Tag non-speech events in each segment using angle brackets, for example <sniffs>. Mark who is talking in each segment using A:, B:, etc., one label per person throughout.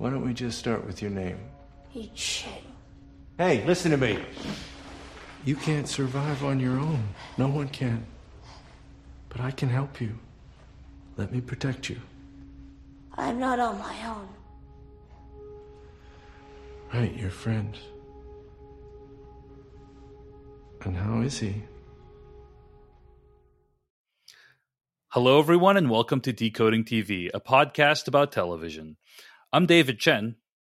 A: Why don't we just start with your name?
B: Yi Chen.
C: Hey, listen to me.
A: You can't survive on your own. No one can. But I can help you. Let me protect you.
B: I'm not on my own.
A: Right, your friend. And how is he?
D: Hello, everyone, and welcome to Decoding TV, a podcast about television. I'm David Chen.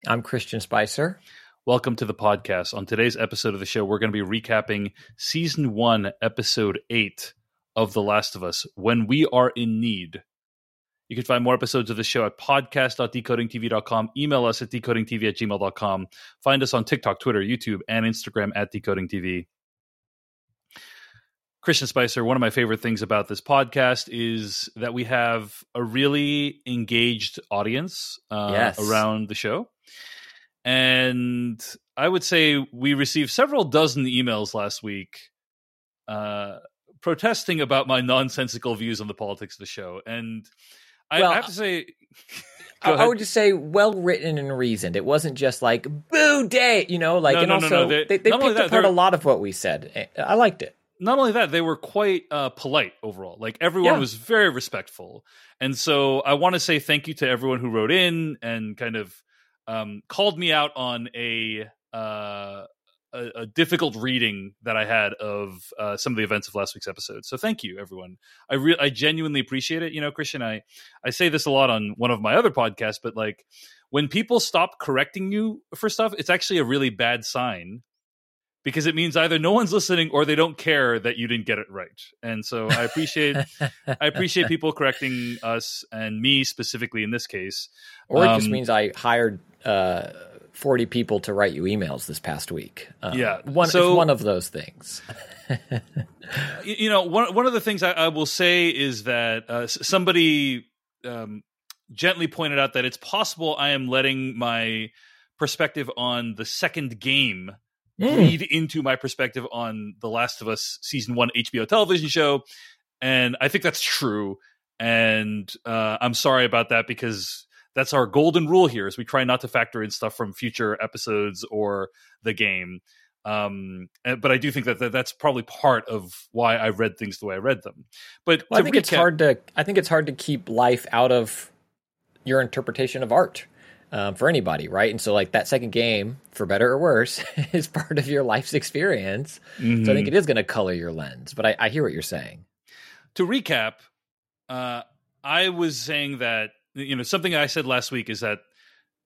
E: I'm Christian Spicer.
D: Welcome to the podcast. On today's episode of the show, we're going to be recapping season one, episode eight of The Last of Us When We Are in Need. You can find more episodes of the show at podcast.decodingtv.com. Email us at decodingtv at gmail.com. Find us on TikTok, Twitter, YouTube, and Instagram at decodingtv. Christian Spicer, one of my favorite things about this podcast is that we have a really engaged audience uh,
E: Yes.
D: around the show. And I would say we received several dozen emails last week uh, protesting about my nonsensical views on the politics of the show. And I,
E: Well,
D: I have to say, <laughs>
E: I,
D: Go
E: I
D: ahead.
E: would just say well written and reasoned. It wasn't just like boo day, you know, like
D: No,
E: and
D: no,
E: also
D: no, they-
E: they, they picked apart a lot of what we said. I liked it.
D: Not only that, they were quite uh, polite overall. Like everyone
E: Yeah.
D: was very respectful, and so I want to say thank you to everyone who wrote in and kind of um, called me out on a, uh, a a difficult reading that I had of uh, some of the events of last week's episode. So thank you, everyone. I re- I genuinely appreciate it. You know, Christian, I I say this a lot on one of my other podcasts, but like when people stop correcting you for stuff, it's actually a really bad sign because it means either no one's listening or they don't care that you didn't get it right. And so I appreciate I appreciate <laughs> people correcting us and me specifically in this case.
E: Or it just
D: Um,
E: means I hired uh, forty people to write you emails this past week. Uh,
D: Yeah,
E: one
D: so-
E: one of those things. <laughs>
D: You know one one of the things I, I will say is that uh, somebody um, gently pointed out that it's possible I am letting my perspective on the second game. Lead into my perspective on the Last of Us season one HBO television show, and I think that's true. And uh, I'm sorry about that because that's our golden rule here: is we try not to factor in stuff from future episodes or the game. Um, but I do think that, that that's probably part of why I read things the way I read them. But
E: Well, I think it's hard to I think it's hard to keep life out of your interpretation of art. Um, for anybody, right? And so, like that second game, for better or worse, <laughs> is part of your life's experience. So I
D: Mm-hmm.
E: think it is going to color your lens. But I, I hear what you're saying.
D: to recap, uh, I was saying that you know something I said last week is that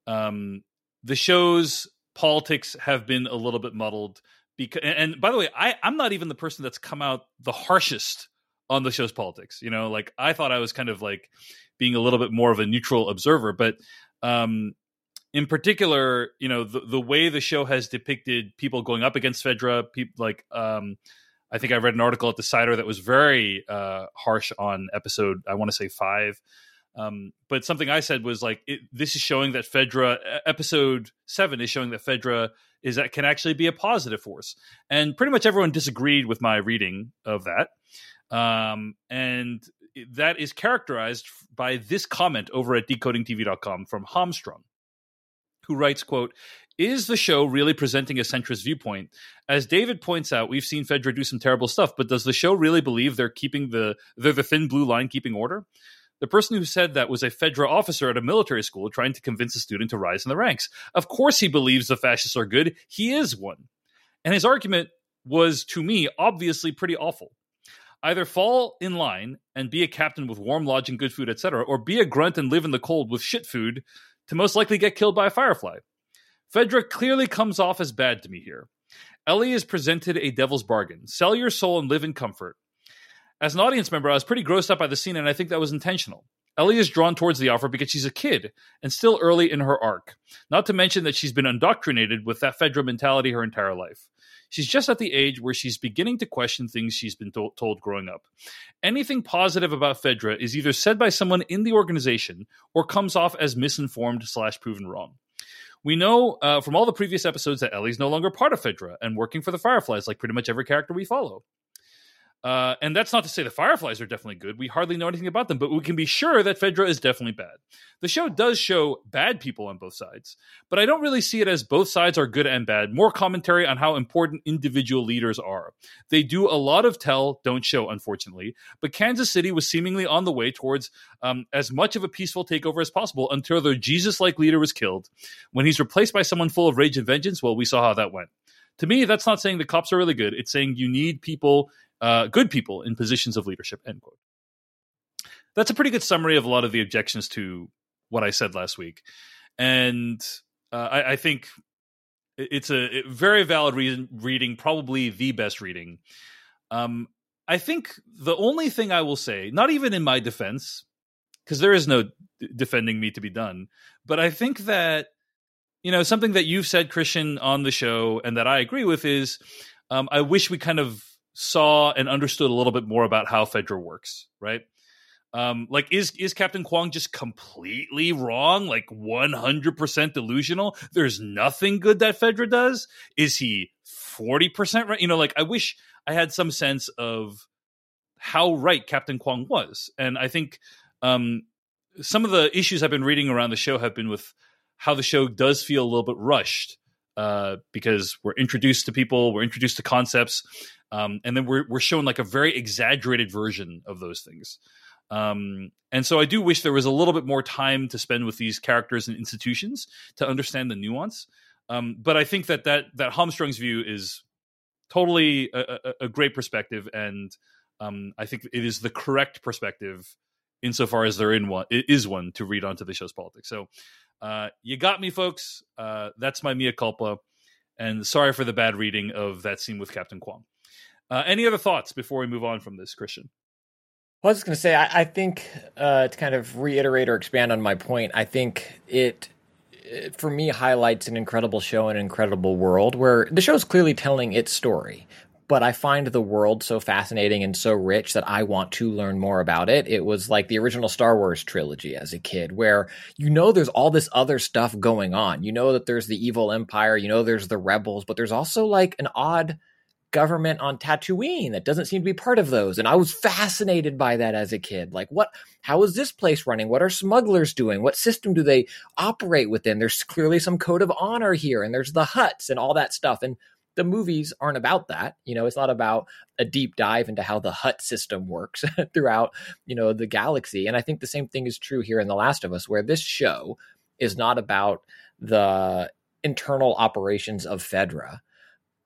D: um, the show's politics have been a little bit muddled. Because, and by the way, I, I'm not even the person that's come out the harshest on the show's politics. You know, like I thought I was kind of like being a little bit more of a neutral observer, but um, in particular, you know, the, the way the show has depicted people going up against Fedra, people like, um, I think I read an article at Decider that was very uh, harsh on episode, I want to say five. Um, but something I said was like, it, this is showing that Fedra, episode seven is showing that Fedra is that can actually be a positive force. And pretty much everyone disagreed with my reading of that. Um, and that is characterized by this comment over at decodingtv.com from Hamstrung, who writes, quote, is the show really presenting a centrist viewpoint? As David points out, we've seen Fedra do some terrible stuff, but does the show really believe they're keeping the they're the thin blue line keeping order? The person who said that was a Fedra officer at a military school trying to convince a student to rise in the ranks. Of course he believes the fascists are good. He is one. And his argument was, to me, obviously pretty awful. Either fall in line and be a captain with warm lodging, good food, etc., or be a grunt and live in the cold with shit food to most likely get killed by a firefly. Fedra clearly comes off as bad to me here. Ellie is presented a devil's bargain. Sell your soul and live in comfort. As an audience member, I was pretty grossed up by the scene, and I think that was intentional. Ellie is drawn towards the offer because she's a kid and still early in her arc. Not to mention that she's been indoctrinated with that Fedra mentality her entire life. She's just at the age where she's beginning to question things she's been to- told growing up. Anything positive about Fedra is either said by someone in the organization or comes off as misinformed slash proven wrong. We know uh, from all the previous episodes that Ellie's no longer part of Fedra and working for the Fireflies, like pretty much every character we follow. Uh, and that's not to say the Fireflies are definitely good. We hardly know anything about them, but we can be sure that Fedra is definitely bad. The show does show bad people on both sides, but I don't really see it as both sides are good and bad. More commentary on how important individual leaders are. They do a lot of tell, don't show, unfortunately. But Kansas City was seemingly on the way towards um, as much of a peaceful takeover as possible until their Jesus like leader was killed. When he's replaced by someone full of rage and vengeance, well, we saw how that went to me, that's not saying the cops are really good. It's saying you need people uh, good people in positions of leadership. End quote. That's a pretty good summary of a lot of the objections to what I said last week, and uh, I, I, think it's a very valid reading, probably the best reading. Um, I think the only thing I will say, not even in my defense, because there is no d- defending me to be done, but I think that you know something that you've said, Christian, on the show, and that I agree with is um, I wish we kind of saw and understood a little bit more about how Fedra works, right? Um, like is is Captain Kwong just completely wrong, like one hundred percent delusional? There's nothing good that Fedra does. Is he forty percent right? You know, like I wish I had some sense of how right Captain Kwong was, and I think um, some of the issues I've been reading around the show have been with how the show does feel a little bit rushed uh, because we're introduced to people, we're introduced to concepts, um, and then we're we're shown like a very exaggerated version of those things. Um, and so I do wish there was a little bit more time to spend with these characters and institutions to understand the nuance. Um, but I think that that that Hamstrung's view is totally a, a, a great perspective, and um, I think it is the correct perspective insofar as there in one it is one to read onto the show's politics. So uh, you got me, folks. Uh, that's my mea culpa, and sorry for the bad reading of that scene with Captain Kwong. Uh, any other thoughts before we move on from this, Christian?
E: Well, I was just going to say, I, I think uh, to kind of reiterate or expand on my point, I think it, it, for me, highlights an incredible show and an incredible world where the show is clearly telling its story. But I find the world so fascinating and so rich that I want to learn more about it. It was like the original Star Wars trilogy as a kid, where you know there's all this other stuff going on. You know that there's the evil empire, you know there's the rebels, but there's also like an odd government on Tatooine that doesn't seem to be part of those. And I was fascinated by that as a kid. Like, what, how is this place running? What are smugglers doing? What system do they operate within? There's clearly some code of honor here, and there's the Hutts and all that stuff. And the movies aren't about that. You know, it's not about a deep dive into how the Hutt system works <laughs> throughout, you know, the galaxy. And I think the same thing is true here in The Last of Us, where this show is not about the internal operations of Fedra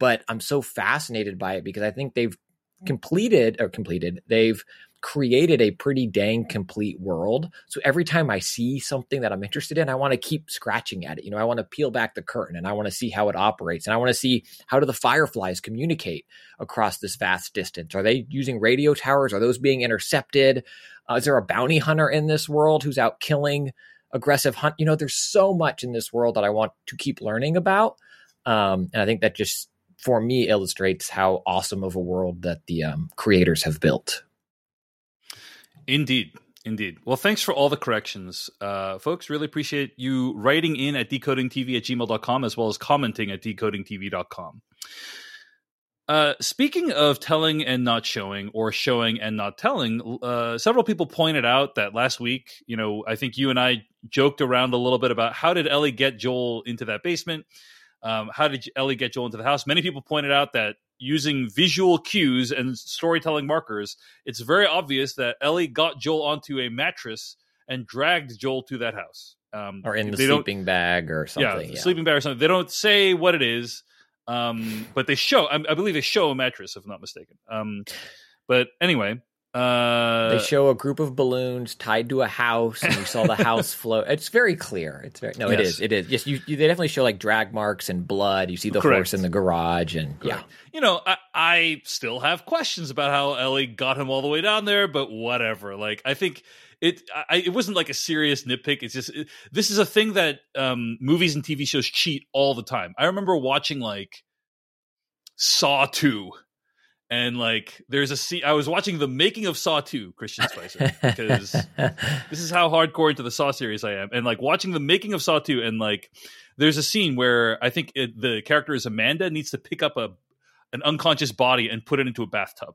E: but I'm so fascinated by it because I think they've completed or completed, they've created a pretty dang complete world. So every time I see something that I'm interested in, I want to keep scratching at it. You know, I want to peel back the curtain and I want to see how it operates. And I want to see how do the fireflies communicate across this vast distance? Are they using radio towers? Are those being intercepted? Uh, is there a bounty hunter in this world who's out killing aggressive hunt? You know, there's so much in this world that I want to keep learning about. Um, and I think that just for me illustrates how awesome of a world that the um, creators have built.
D: Indeed. Indeed. Well, thanks for all the corrections, uh, folks. Really appreciate you writing in at decodingtv at gmail.com as well as commenting at decodingtv.com. Uh, speaking of telling and not showing, or showing and not telling, uh, several people pointed out that last week, you know, I think you and I joked around a little bit about how did Ellie get Joel into that basement? Um, how did Ellie get Joel into the house? Many people pointed out that using visual cues and storytelling markers, it's very obvious that Ellie got Joel onto a mattress and dragged Joel to that house.
E: Um, or in the sleeping bag or something.
D: Yeah, yeah, sleeping bag or something. They don't say what it is, um, but they show. I, I, believe they show a mattress, if I'm not mistaken. Um, but anyway, uh,
E: they show a group of balloons tied to a house, and you saw the house <laughs> float. It's very clear. It's very no, yes. it is. It is. Yes, you, you, They definitely show like drag marks and blood. You see the Correct. horse in the garage, and Correct. yeah.
D: You know, I, I still have questions about how Ellie got him all the way down there, but whatever. Like, I think it I, it wasn't like a serious nitpick. It's just it, this is a thing that um, movies and TV shows cheat all the time. I remember watching like Saw two and like there's a scene i was watching the making of saw 2 christian spicer <laughs> because this is how hardcore into the saw series i am and like watching the making of saw 2 and like there's a scene where i think it, the character is amanda needs to pick up a an unconscious body and put it into a bathtub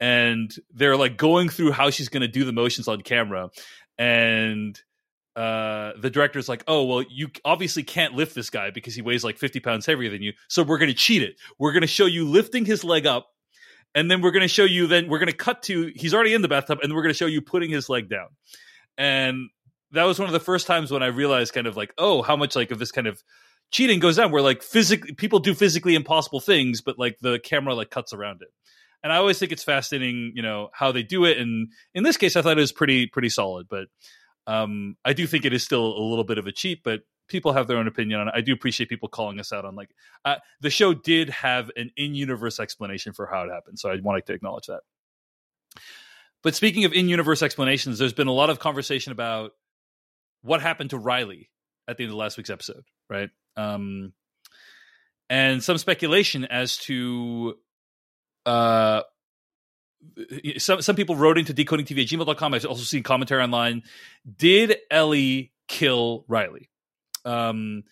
D: and they're like going through how she's going to do the motions on camera, and uh, the director's like, "Oh, well, you obviously can't lift this guy because he weighs like 50 pounds heavier than you. So we're going to cheat it. We're going to show you lifting his leg up, and then we're going to show you. Then we're going to cut to he's already in the bathtub, and we're going to show you putting his leg down. And that was one of the first times when I realized, kind of like, oh, how much like of this kind of cheating goes down, where like physically people do physically impossible things, but like the camera like cuts around it. And I always think it's fascinating, you know, how they do it. And in this case, I thought it was pretty pretty solid, but. Um, I do think it is still a little bit of a cheat, but people have their own opinion on it. I do appreciate people calling us out on like uh, the show did have an in-universe explanation for how it happened, so I wanted to acknowledge that. But speaking of in-universe explanations, there's been a lot of conversation about what happened to Riley at the end of last week's episode, right? Um, and some speculation as to uh, some some people wrote into decodingtv at gmail.com. I've also seen commentary online. Did Ellie kill Riley? Um,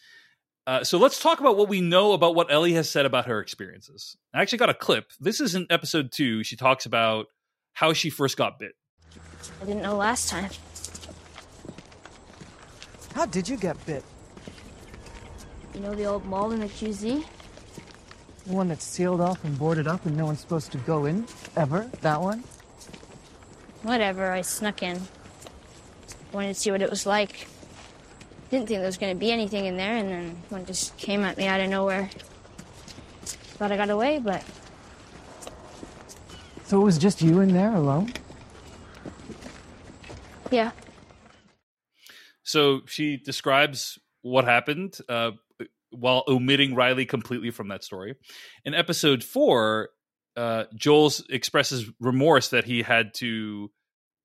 D: uh, so let's talk about what we know about what Ellie has said about her experiences. I actually got a clip. This is in episode two. She talks about how she first got bit.
B: I didn't know last time.
F: How did you get bit?
B: You know the old mall in the QZ?
F: The one that's sealed off and boarded up and no one's supposed to go in? Ever? That one?
B: Whatever, I snuck in. Wanted to see what it was like. Didn't think there was going to be anything in there, and then one just came at me out of nowhere. Thought I got away, but
F: So it was just you in there alone?
B: yeah.
D: So she describes what happened uh, while omitting Riley completely from that story. In episode four, uh, Joel expresses remorse that he had to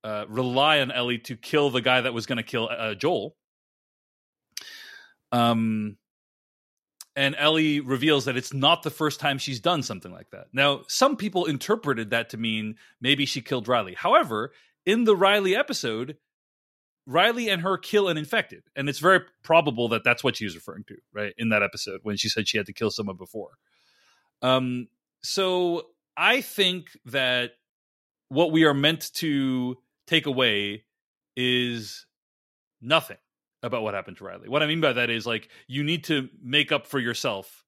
D: uh, rely on Ellie to kill the guy that was going to kill uh, Joel. Um, and Ellie reveals that it's not the first time she's done something like that. Now, some people interpreted that to mean maybe she killed Riley. However, in the Riley episode, Riley and her kill an infected, and it's very probable that that's what she was referring to, right? In that episode when she said she had to kill someone before. Um, so I think that what we are meant to take away is nothing about what happened to Riley. What I mean by that is like you need to make up for yourself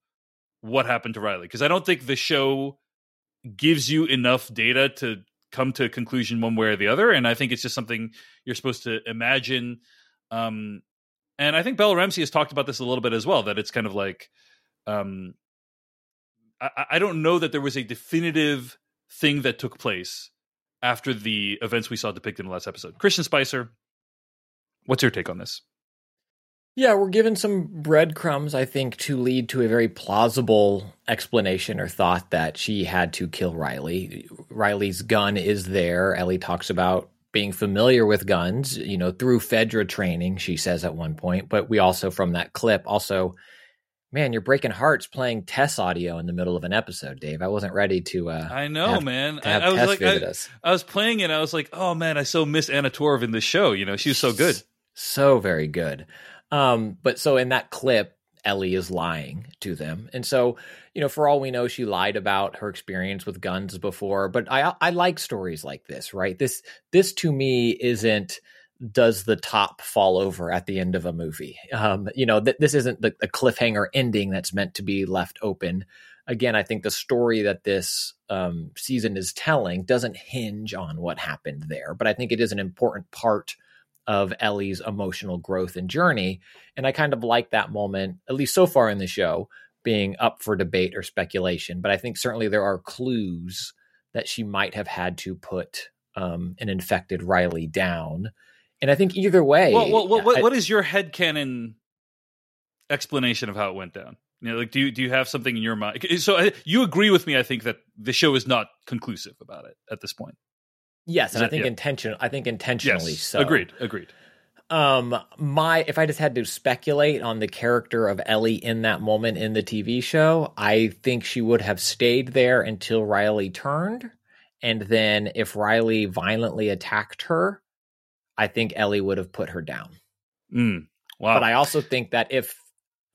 D: what happened to Riley because I don't think the show gives you enough data to come to a conclusion one way or the other and I think it's just something you're supposed to imagine um and I think Bella Ramsey has talked about this a little bit as well that it's kind of like um I, I don't know that there was a definitive thing that took place after the events we saw depicted in the last episode. Christian Spicer, what's your take on this?
E: Yeah, we're given some breadcrumbs, I think, to lead to a very plausible explanation or thought that she had to kill Riley. Riley's gun is there. Ellie talks about being familiar with guns, you know, through Fedra training, she says at one point. But we also, from that clip, also, man, you're breaking hearts playing Tess audio in the middle of an episode, Dave. I wasn't ready to. Uh,
D: I know,
E: have,
D: man. I, I was like, I,
E: us.
D: I was playing it. I was like, oh man, I so miss Anna Torv in this show. You know, she was so good.
E: So very good. Um, but so in that clip, Ellie is lying to them. And so, you know, for all we know, she lied about her experience with guns before. But I I like stories like this, right? This this to me isn't does the top fall over at the end of a movie. Um, you know, th- this isn't the, the cliffhanger ending that's meant to be left open. Again, I think the story that this um, season is telling doesn't hinge on what happened there, but I think it is an important part of Ellie's emotional growth and journey. And I kind of like that moment, at least so far in the show, being up for debate or speculation. But I think certainly there are clues that she might have had to put um, an infected Riley down. And I think either way.
D: Well, well, well, what,
E: I-
D: what is your headcanon explanation of how it went down? You know, like, do you do you have something in your mind? So uh, you agree with me? I think that the show is not conclusive about it at this point.
E: Yes, and I think
D: yeah.
E: intention. I think intentionally
D: Yes,
E: so.
D: agreed, agreed.
E: Um, my if I just had to speculate on the character of Ellie in that moment in the TV show, I think she would have stayed there until Riley turned, and then if Riley violently attacked her, I think Ellie would have put her down.
D: Mm, wow.
E: But I also think that if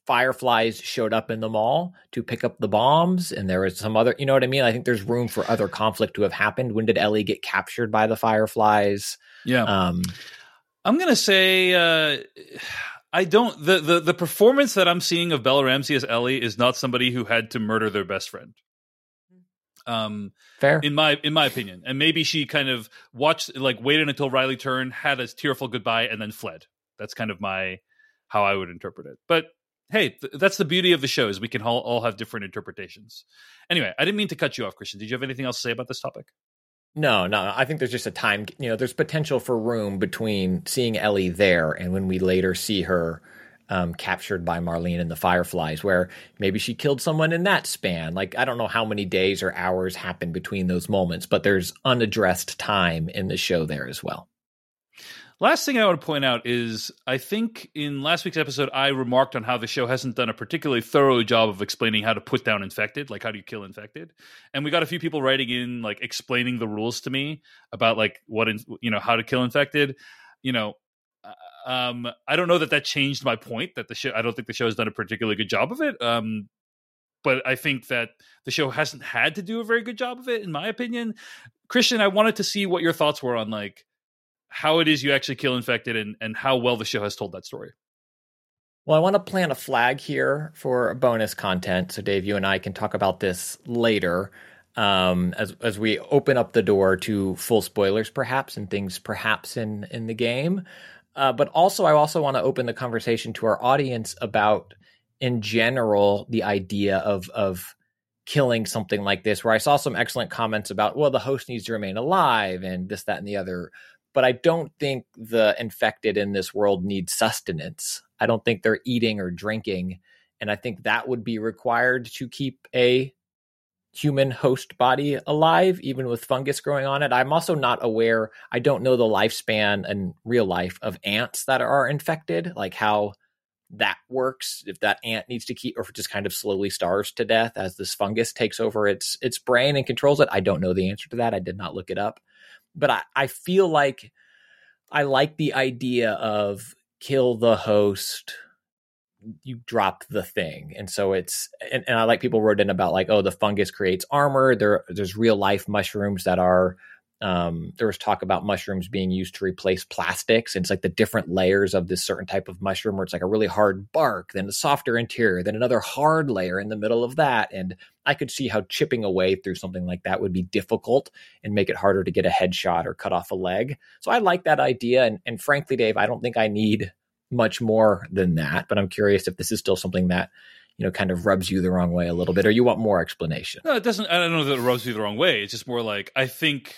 E: fireflies showed up in the mall to pick up the bombs and there was some other you know what i mean i think there's room for other conflict to have happened when did ellie get captured by the fireflies
D: Yeah.
E: um
D: I'm gonna say uh, I don't the, the the performance that I'm seeing of Bella Ramsey as Ellie is not somebody who had to murder their best friend. Um,
E: fair
D: in my in my opinion, and maybe she kind of watched like waited until Riley turned, had a tearful goodbye, and then fled. That's kind of my how I would interpret it. But hey, th- that's the beauty of the show is we can all, all have different interpretations. Anyway, I didn't mean to cut you off, Christian. Did you have anything else to say about this topic?
E: No, no. I think there's just a time, you know, there's potential for room between seeing Ellie there and when we later see her um, captured by Marlene and the Fireflies, where maybe she killed someone in that span. Like, I don't know how many days or hours happen between those moments, but there's unaddressed time in the show there as well.
D: Last thing I want to point out is I think in last week's episode I remarked on how the show hasn't done a particularly thorough job of explaining how to put down infected, like how do you kill infected. And we got a few people writing in like explaining the rules to me about like what in, you know how to kill infected. You know, uh, um, I don't know that that changed my point that the show. I don't think the show has done a particularly good job of it. Um, but I think that the show hasn't had to do a very good job of it, in my opinion. Christian, I wanted to see what your thoughts were on like how it is you actually kill infected and, and how well the show has told that story.
E: Well, I want to plant a flag here for bonus content. So, Dave, you and I can talk about this later um, as as we open up the door to full spoilers, perhaps, and things perhaps in in the game. Uh, but also, I also want to open the conversation to our audience about, in general, the idea of of killing something like this. Where I saw some excellent comments about, well, the host needs to remain alive and this, that, and the other but I don't think the infected in this world need sustenance. I don't think they're eating or drinking. And I think that would be required to keep a human host body alive, even with fungus growing on it. I'm also not aware, I don't know the lifespan in real life of ants that are infected, like how that works if that ant needs to keep or just kind of slowly starves to death as this fungus takes over its its brain and controls it i don't know the answer to that i did not look it up but I, I feel like I like the idea of kill the host, you drop the thing. And so it's and, and I like people wrote in about like, oh, the fungus creates armor. There there's real life mushrooms that are um, there was talk about mushrooms being used to replace plastics. And it's like the different layers of this certain type of mushroom where it's like a really hard bark, then a softer interior, then another hard layer in the middle of that. And I could see how chipping away through something like that would be difficult and make it harder to get a headshot or cut off a leg. So I like that idea. And, and frankly, Dave, I don't think I need much more than that. But I'm curious if this is still something that you know kind of rubs you the wrong way a little bit or you want more explanation
D: no it doesn't i don't know that it rubs you the wrong way it's just more like i think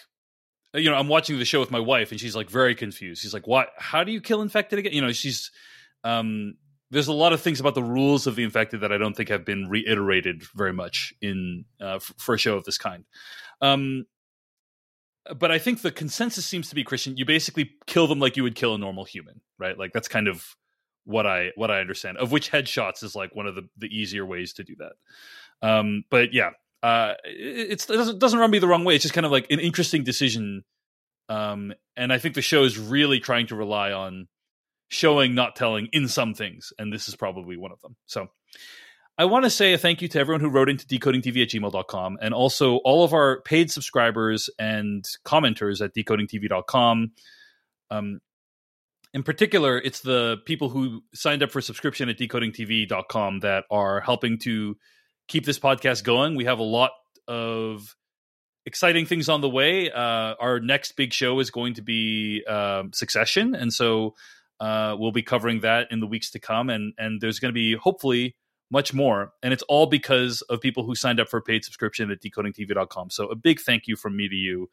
D: you know, I'm watching the show with my wife, and she's like very confused. She's like, "What? How do you kill infected again?" You know, she's um, there's a lot of things about the rules of the infected that I don't think have been reiterated very much in uh, f- for a show of this kind. Um, but I think the consensus seems to be Christian. You basically kill them like you would kill a normal human, right? Like that's kind of what I what I understand. Of which headshots is like one of the the easier ways to do that. Um, but yeah, uh, it, doesn't doesn't run me the wrong way. It's just kind of like an interesting decision, um, and I think the show is really trying to rely on showing, not telling, in some things, and this is probably one of them. So. I want to say a thank you to everyone who wrote into decodingtv at gmail.com and also all of our paid subscribers and commenters at decodingtv.com. Um, in particular, it's the people who signed up for subscription at decodingtv.com that are helping to keep this podcast going. We have a lot of exciting things on the way. Uh, our next big show is going to be um, Succession, and so uh, we'll be covering that in the weeks to come. And and there's going to be hopefully much more, and it's all because of people who signed up for a paid subscription at decodingtv.com. So a big thank you from me to you.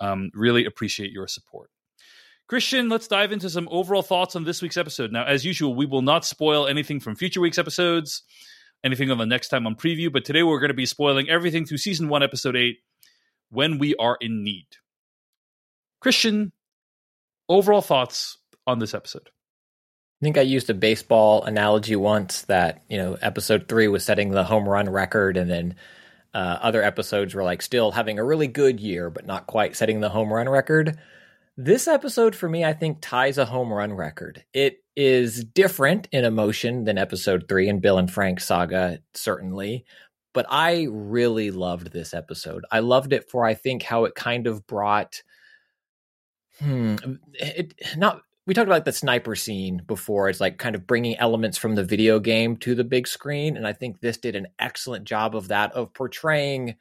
D: Um, really appreciate your support. Christian, let's dive into some overall thoughts on this week's episode. Now, as usual, we will not spoil anything from future week's episodes anything on the next time on preview, but today we're going to be spoiling everything through season one, episode eight, when we are in need. Christian, overall thoughts on this episode?
E: I think I used a baseball analogy once that, you know, episode three was setting the home run record, and then uh, other episodes were like still having a really good year, but not quite setting the home run record. This episode for me, I think, ties a home run record. It is different in emotion than episode three and Bill and Frank saga, certainly. But I really loved this episode. I loved it for, I think, how it kind of brought. Hmm. It not we talked about like the sniper scene before. It's like kind of bringing elements from the video game to the big screen, and I think this did an excellent job of that of portraying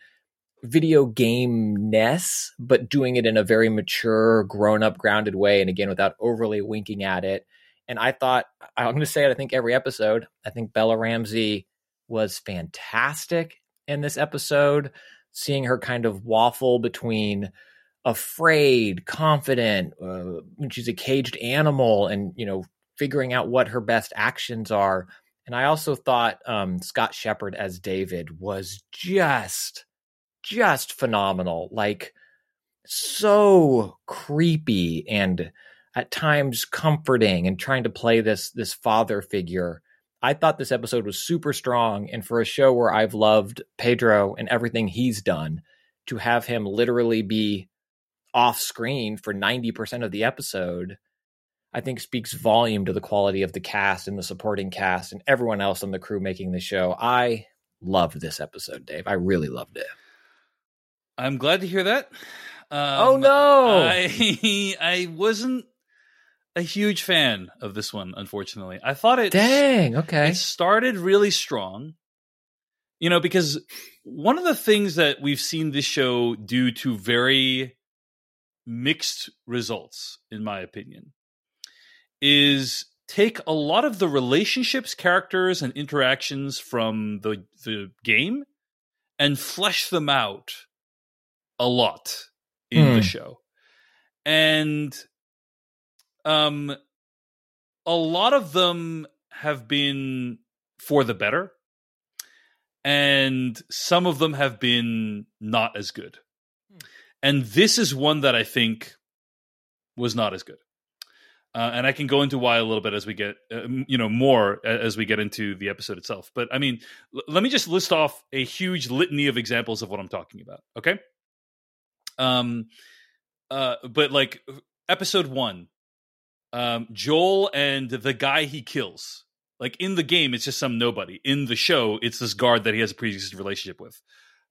E: video game ness, but doing it in a very mature, grown up, grounded way, and again without overly winking at it. And I thought I'm going to say it. I think every episode. I think Bella Ramsey was fantastic in this episode. Seeing her kind of waffle between afraid, confident, uh, she's a caged animal, and you know, figuring out what her best actions are. And I also thought um, Scott Shepherd as David was just, just phenomenal. Like so creepy and at times comforting, and trying to play this this father figure. I thought this episode was super strong, and for a show where I've loved Pedro and everything he's done, to have him literally be off screen for 90% of the episode, I think speaks volume to the quality of the cast and the supporting cast and everyone else on the crew making the show. I loved this episode, Dave. I really loved it.
D: I'm glad to hear that. Um,
E: oh no,
D: I <laughs> I wasn't a huge fan of this one. Unfortunately, I thought it.
E: Dang. Okay.
D: It started really strong. You know, because one of the things that we've seen this show do to very mixed results, in my opinion, is take a lot of the relationships, characters, and interactions from the the game and flesh them out a lot in the
E: Hmm.
D: show. And um a lot of them have been for the better and some of them have been not as good. And this is one that I think was not as good. Uh, and I can go into why a little bit as we get, uh, you know, more as we get into the episode itself. But I mean, l- let me just list off a huge litany of examples of what I'm talking about. Okay. Um, uh, but like episode one, um, Joel and the guy he kills. Like in the game, it's just some nobody. In the show, it's this guard that he has a pre-existing relationship with.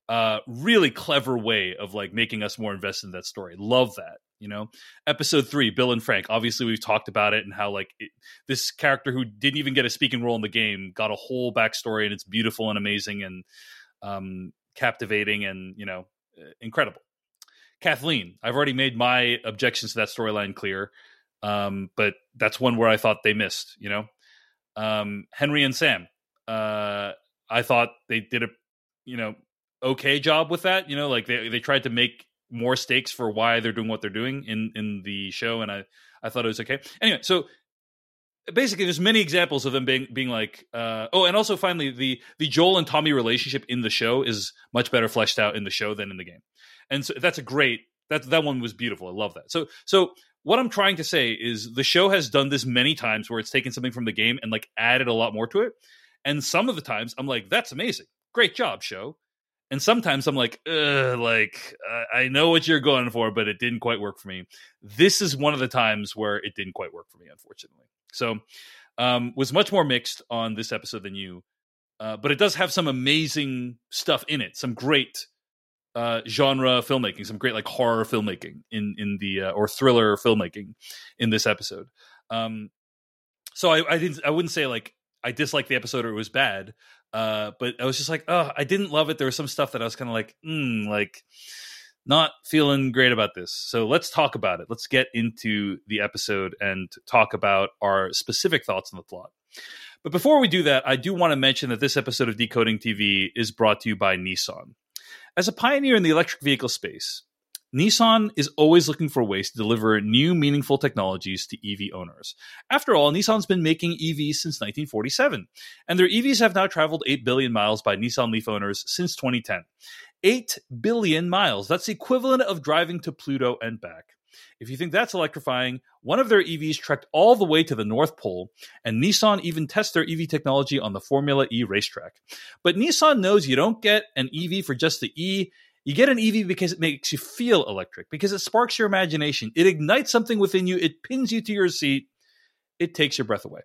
D: Uh, really clever way of like making us more invested in that story. Love that. You know, episode three, Bill and Frank. Obviously, we've talked about it and how like it, this character who didn't even get a speaking role in the game got a whole backstory, and it's beautiful and amazing and um, captivating and you know uh, incredible. Kathleen, I've already made my objections to that storyline clear, um, but that's one where I thought they missed. You know, um, Henry and Sam. Uh, I thought they did a you know okay job with that. You know, like they they tried to make more stakes for why they're doing what they're doing in in the show, and I I thought it was okay. Anyway, so basically there's many examples of them being being like uh oh and also finally the the Joel and Tommy relationship in the show is much better fleshed out in the show than in the game. And so that's a great that that one was beautiful. I love that. So so what I'm trying to say is the show has done this many times where it's taken something from the game and like added a lot more to it. And some of the times I'm like that's amazing. Great job, show. And sometimes I'm like, like I know what you're going for, but it didn't quite work for me. This is one of the times where it didn't quite work for me, unfortunately. So, um, was much more mixed on this episode than you, uh, but it does have some amazing stuff in it. Some great uh, genre filmmaking, some great like horror filmmaking in in the uh, or thriller filmmaking in this episode. Um, so I, I didn't I wouldn't say like I disliked the episode or it was bad, uh, but I was just like, oh, I didn't love it. There was some stuff that I was kind of like, mm, like not feeling great about this. So let's talk about it. Let's get into the episode and talk about our specific thoughts on the plot. But before we do that, I do want to mention that this episode of Decoding TV is brought to you by Nissan. As a pioneer in the electric vehicle space, Nissan is always looking for ways to deliver new, meaningful technologies to EV owners. After all, Nissan's been making EVs since 1947, and their EVs have now traveled 8 billion miles by Nissan Leaf owners since 2010. 8 billion miles. That's the equivalent of driving to Pluto and back. If you think that's electrifying, one of their EVs trekked all the way to the North Pole, and Nissan even tests their EV technology on the Formula E racetrack. But Nissan knows you don't get an EV for just the E, You get an EV because it makes you feel electric, because it sparks your imagination. It ignites something within you. It pins you to your seat. It takes your breath away.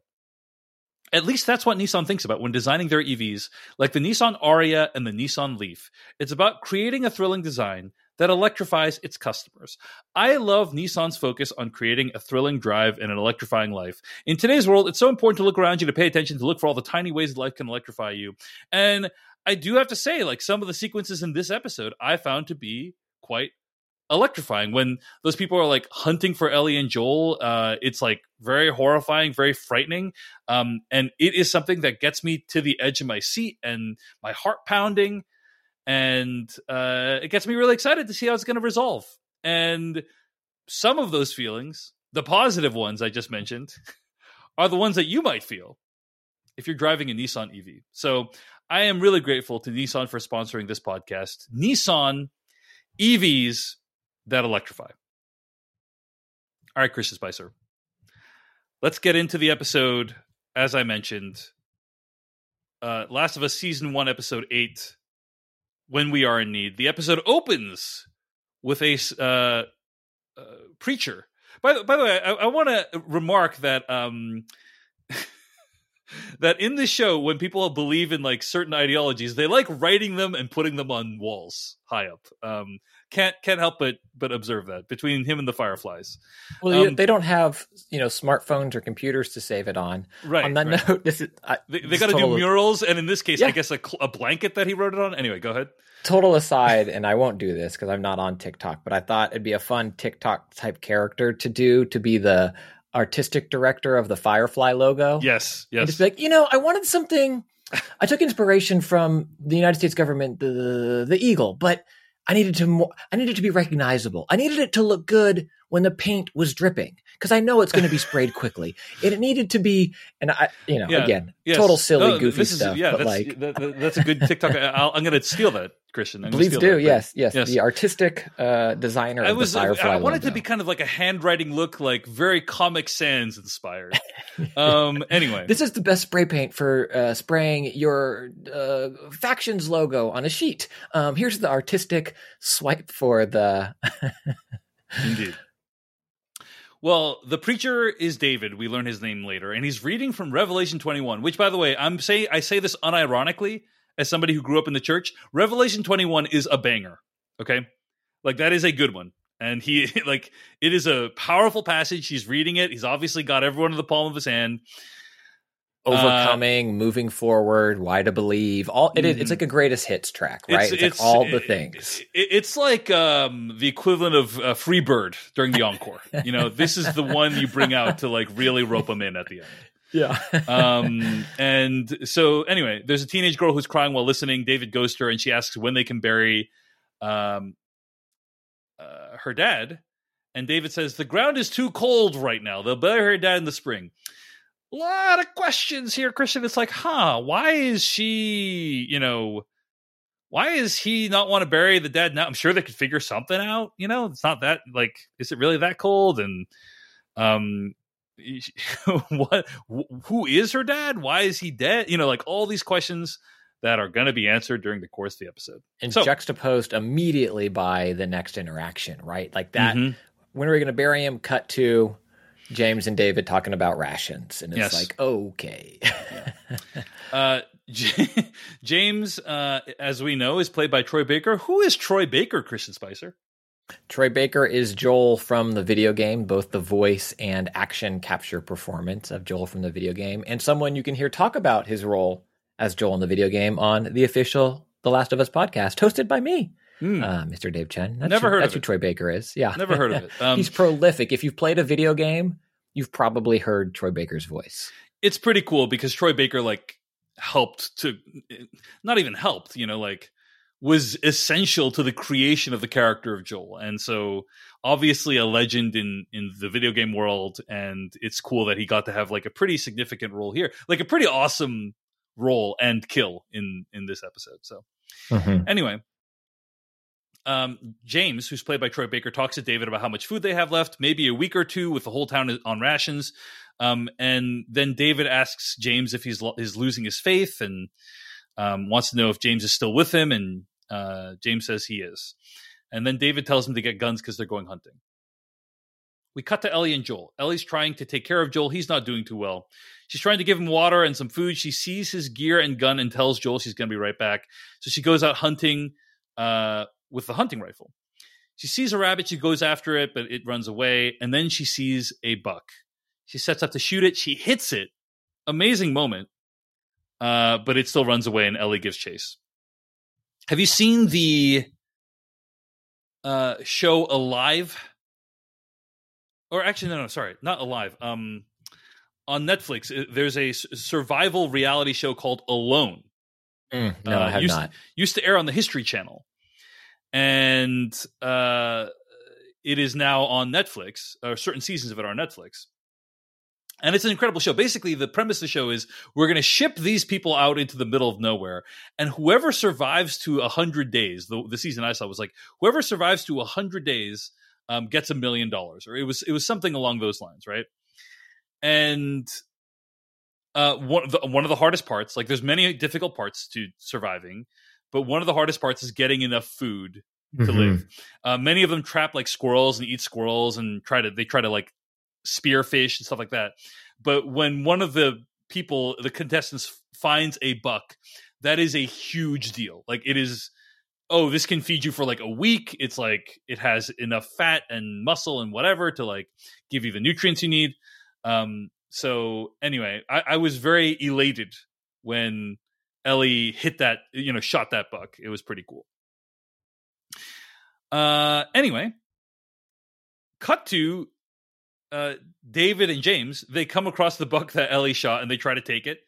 D: At least that's what Nissan thinks about when designing their EVs, like the Nissan Ariya and the Nissan Leaf. It's about creating a thrilling design that electrifies its customers. I love Nissan's focus on creating a thrilling drive and an electrifying life. In today's world, it's so important to look around you to pay attention to look for all the tiny ways life can electrify you. And I do have to say, like some of the sequences in this episode, I found to be quite electrifying when those people are like hunting for Ellie and Joel. Uh, it's like very horrifying, very frightening. Um, and it is something that gets me to the edge of my seat and my heart pounding. And uh, it gets me really excited to see how it's going to resolve. And some of those feelings, the positive ones I just mentioned, <laughs> are the ones that you might feel if you're driving a Nissan EV. So I am really grateful to Nissan for sponsoring this podcast. Nissan EVs that electrify. All right, Christian Spicer. Let's get into the episode. As I mentioned, uh, Last of Us season one, episode eight. When we are in need, the episode opens with a uh, uh, preacher. By the, by the way, I, I want to remark that um, <laughs> that in this show, when people believe in like certain ideologies, they like writing them and putting them on walls high up. Um, can't can't help but but observe that between him and the Fireflies.
E: Well, um, they don't have you know smartphones or computers to save it on.
D: Right.
E: On that
D: right.
E: note, <laughs> this is I,
D: they, they got to do murals, and in this case, yeah. I guess a, a blanket that he wrote it on. Anyway, go ahead.
E: Total aside, and I won't do this because I'm not on TikTok, but I thought it'd be a fun TikTok type character to do to be the artistic director of the Firefly logo.
D: Yes, yes.
E: And just like, you know, I wanted something. I took inspiration from the United States government, the the eagle, but I needed to more, I needed to be recognizable. I needed it to look good when the paint was dripping because I know it's going to be sprayed quickly. It needed to be, and I, you know, yeah, again, yes. total silly, no, goofy stuff.
D: Is, yeah,
E: but
D: that's,
E: like,
D: that, that's a good TikTok. i am going to steal that, Christian.
E: Please do.
D: That,
E: yes, yes, yes, The artistic uh, designer. I was. I
D: wanted
E: logo.
D: to be kind of like a handwriting look, like very Comic Sans inspired. um. <laughs> Anyway,
E: this is the best spray paint for uh, spraying your uh, factions logo on a sheet. Um. Here's the artistic swipe for the. <laughs>
D: Indeed. Well, the preacher is David. We learn his name later, and he's reading from Revelation 21. Which, by the way, I'm say I say this unironically as somebody who grew up in the church. Revelation 21 is a banger. Okay, like that is a good one, and he <laughs> like it is a powerful passage. He's reading it. He's obviously got everyone in the palm of his hand
E: overcoming, uh, moving forward, why to believe. All it mm-hmm. it's like a greatest hits track, right? It's, it's, it's like all the things.
D: It, it's like um, the equivalent of uh, Free Bird during the encore. you know, this is the one you bring out to like really rope them in at the end.
E: Yeah. <laughs>
D: um, and so anyway, there's a teenage girl who's crying while listening. David goes to her and she asks when they can bury um, uh, her dad. And David says, The ground is too cold right now. They'll bury her dad in the spring a lot of questions here, Christian. It's like, huh, why is she, you know, why is he not want to bury the dead now? I'm sure they could figure something out. You know, it's not that like, is it really that cold? And um, <laughs> what? Who is her dad? Why is he dead? You know, like all these questions that are going to be answered during the course of the episode,
E: and so, juxtaposed immediately by the next interaction, right? Like that. Mm-hmm. When are we going to bury him? Cut to James and David talking about rations, and it's yes. like okay. <laughs>
D: uh, J- <laughs> James, uh, as we know, is played by Troy Baker. Who is Troy Baker, Christian Spicer?
E: Troy Baker is Joel from the video game, both the voice and action capture performance of Joel from the video game, and someone you can hear talk about his role as Joel in the video game on the official The Last of Us podcast, hosted by me. Mm. Uh, Mr. Dave Chen. That's
D: Never
E: who,
D: heard
E: that's
D: of
E: who Troy Baker is. Yeah.
D: Never heard of <laughs> it.
E: Um, He's prolific. If you've played a video game, you've probably heard Troy Baker's voice.
D: It's pretty cool because Troy Baker like helped to not even helped, you know, like was essential to the creation of the character of Joel. And so obviously a legend in in the video game world and it's cool that he got to have like a pretty significant role here. Like a pretty awesome role and kill in in this episode. So mm-hmm. anyway, um, James, who's played by Troy Baker, talks to David about how much food they have left, maybe a week or two with the whole town on rations. Um, and then David asks James if he's is losing his faith and um, wants to know if James is still with him. And Uh, James says he is. And then David tells him to get guns because they're going hunting. We cut to Ellie and Joel. Ellie's trying to take care of Joel. He's not doing too well. She's trying to give him water and some food. She sees his gear and gun and tells Joel she's going to be right back. So she goes out hunting uh, with the hunting rifle. She sees a rabbit. She goes after it, but it runs away. And then she sees a buck. She sets up to shoot it. She hits it. Amazing moment. Uh, but it still runs away, and Ellie gives chase. Have you seen the uh, show Alive? Or actually, no, no, sorry, not Alive. Um, on Netflix, uh, there's a survival reality show called Alone.
E: Mm, no, uh, I have
D: used,
E: not.
D: Used to air on the History Channel, and uh, it is now on Netflix. Or certain seasons of it are on Netflix. And it's an incredible show. Basically, the premise of the show is we're going to ship these people out into the middle of nowhere, and whoever survives to hundred days, the, the season I saw was like whoever survives to hundred days um, gets a million dollars, or it was it was something along those lines, right? And uh, one of the, one of the hardest parts, like there's many difficult parts to surviving, but one of the hardest parts is getting enough food to
E: Mhm.
D: live. Uh, many of them trap like squirrels and eat squirrels and try to they try to like spear fish and stuff like that. But when one of the people, the contestants, finds a buck, that is a huge deal. Like it is. Oh, this can feed you for like a week. It's like it has enough fat and muscle and whatever to like give you the nutrients you need. Um, so anyway, I, I was very elated when Ellie hit that, you know, shot that buck. It was pretty cool. Uh, anyway, cut to uh, David and James. They come across the buck that Ellie shot and they try to take it.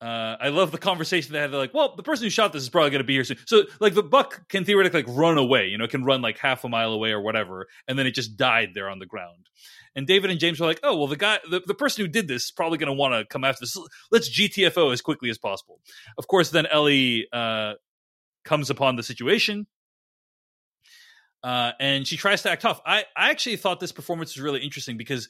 D: Uh, I love the conversation they had. They're like, "Well, the person who shot this is probably going to be here soon." So, like, the buck can theoretically like run away. You know, it can run like half a mile away or whatever, and then it just died there on the ground. And David and James were like, "Oh, well, the guy, the, the person who did this, is probably going to want to come after this. Let's GTFO as quickly as possible." Of course, then Ellie uh, comes upon the situation. Uh, and she tries to act tough. I, I actually thought this performance was really interesting because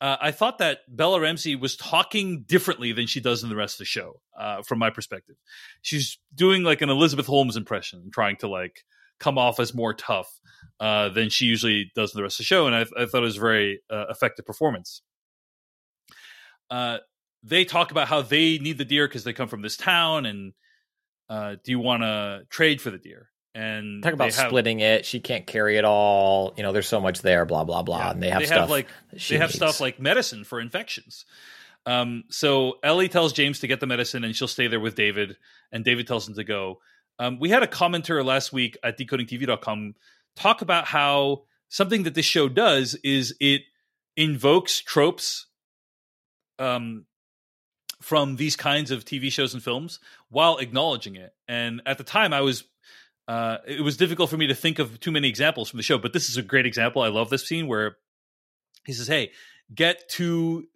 D: uh, I thought that Bella Ramsey was talking differently than she does in the rest of the show, uh, from my perspective. She's doing like an Elizabeth Holmes impression, trying to like come off as more tough uh, than she usually does in the rest of the show, and I, I thought it was a very uh, effective performance. Uh, they talk about how they need the deer because they come from this town, and do you want to trade for the deer? And
E: Talk about
D: have-
E: splitting it. She can't carry it all. You know, there's so much there. Blah blah blah.
D: Yeah.
E: And they have stuff.
D: like
E: she
D: they have
E: needs.
D: stuff like medicine for infections. Um, so Ellie tells James to get the medicine, and she'll stay there with David. And David tells him to go. Um, we had a commenter last week at decodingtv.com talk about how something that this show does is it invokes tropes um, from these kinds of TV shows and films while acknowledging it. And at the time, I was uh, it was difficult for me to think of too many examples from the show, but this is a great example. I love this scene where he says, "Hey, get two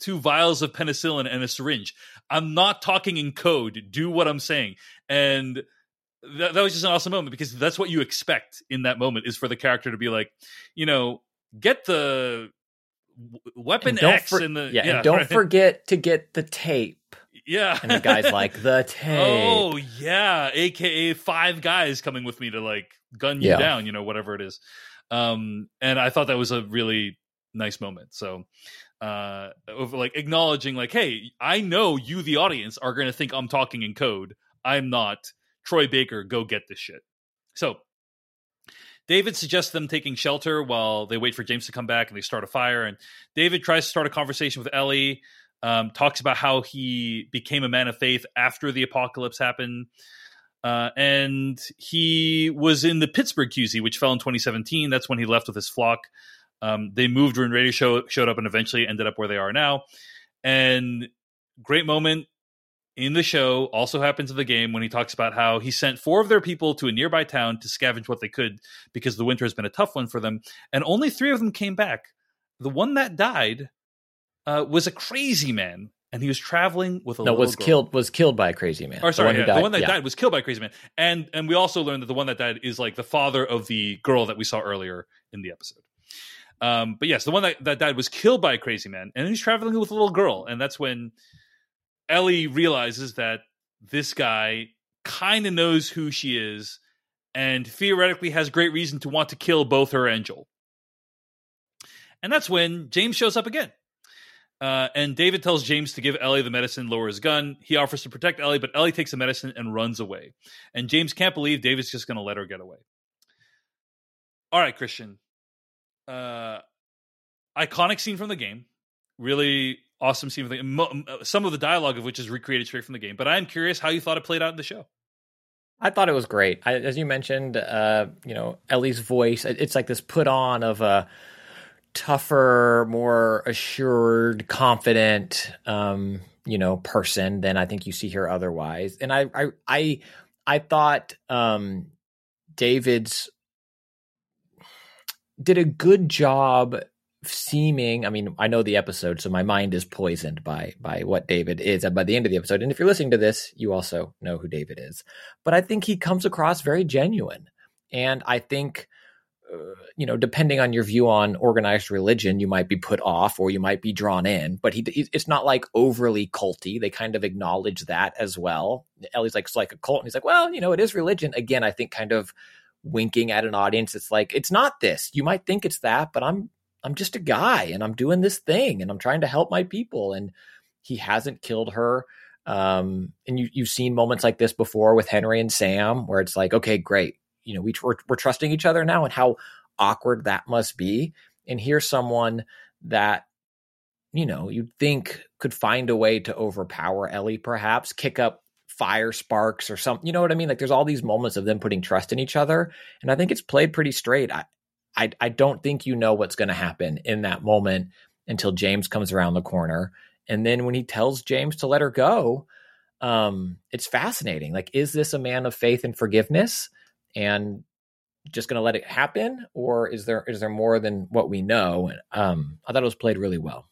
D: two vials of penicillin and a syringe. I'm not talking in code. Do what I'm saying." And that, that was just an awesome moment because that's what you expect in that moment is for the character to be like, you know, get the weapon
E: And
D: X
E: for-
D: in the
E: yeah, and <laughs> don't
D: right.
E: forget to get the tape.
D: Yeah.
E: And the guy's like, the <laughs> tape.
D: Oh yeah, aka five guys coming with me to like gun you
E: Yeah.
D: down, you know, whatever it is. Um, and I thought that was a really nice moment. So, uh, of like acknowledging, like, hey, I know you, the audience, are going to think I'm talking in code. I'm not. Troy Baker, go get this shit. So, David suggests them taking shelter while they wait for James to come back and they start a fire. And David tries to start a conversation with Ellie um, talks about how he became a man of faith after the apocalypse happened. Uh, and he was in the Pittsburgh QZ, which fell in 2017. That's when he left with his flock. Um, they moved when radio show showed up and eventually ended up where they are now. And great moment in the show also happens in the game when he talks about how he sent four of their people to a nearby town to scavenge what they could because the winter has been a tough one for them. And only three of them came back. The one that died uh, was a crazy man, and he was traveling with a
E: No,
D: little
E: was
D: girl.
E: killed was killed by a crazy man.
D: Or
E: The
D: sorry,
E: one who
D: yeah, the one that
E: yeah.
D: died was killed by a crazy man, and and we also learned that the one that died is like the father of the girl that we saw earlier in the episode. Um, but yes, the one that, that died was killed by a crazy man, and he's traveling with a little girl, and that's when Ellie realizes that this guy kind of knows who she is and theoretically has great reason to want to kill both her and Joel. And that's when James shows up again. Uh, and David tells James to give Ellie the medicine, lower his gun. He offers to protect Ellie, but Ellie takes the medicine and runs away. And James can't believe David's just going to let her get away. All right, Christian. Uh, iconic scene from the game. Really awesome scene. From the, mo- some of the dialogue of which is recreated straight from the game. But I am curious how you thought it played out in the show.
E: I thought it was great. I, as you mentioned, uh, you know, Ellie's voice, it's like this put on of a tougher, more assured, confident, um, you know, person than I think you see here otherwise. And I, I, I, I thought um, David's did a good job seeming i mean i know the episode so my mind is poisoned by by what david is by the end of the episode. And if you're listening to this you also know who david is. But i think he comes across very genuine. And i think you know depending on your view on organized religion you might be put off or you might be drawn in but he it's not like overly culty they kind of acknowledge that as well ellie's like it's like a cult and he's like well you know it is religion again i think kind of winking at an audience it's like it's not this you might think it's that but i'm I'm just a guy and I'm doing this thing and I'm trying to help my people. And he hasn't killed her. Um, and you, you've seen moments like this before with Henry and Sam, where it's like, okay, great. You know, we, we're, we're trusting each other now and how awkward that must be. And here's someone that, you know, you'd think could find a way to overpower Ellie, perhaps kick up fire sparks or something. You know what I mean? Like there's all these moments of them putting trust in each other. And I think it's played pretty straight. I, I, I don't think you know what's going to happen in that moment until James comes around the corner. And then when he tells James to let her go, um, it's fascinating. Like, is this a man of faith and forgiveness and just going to let it happen? Or is there is there more than what we know? Um, I thought it was played really well.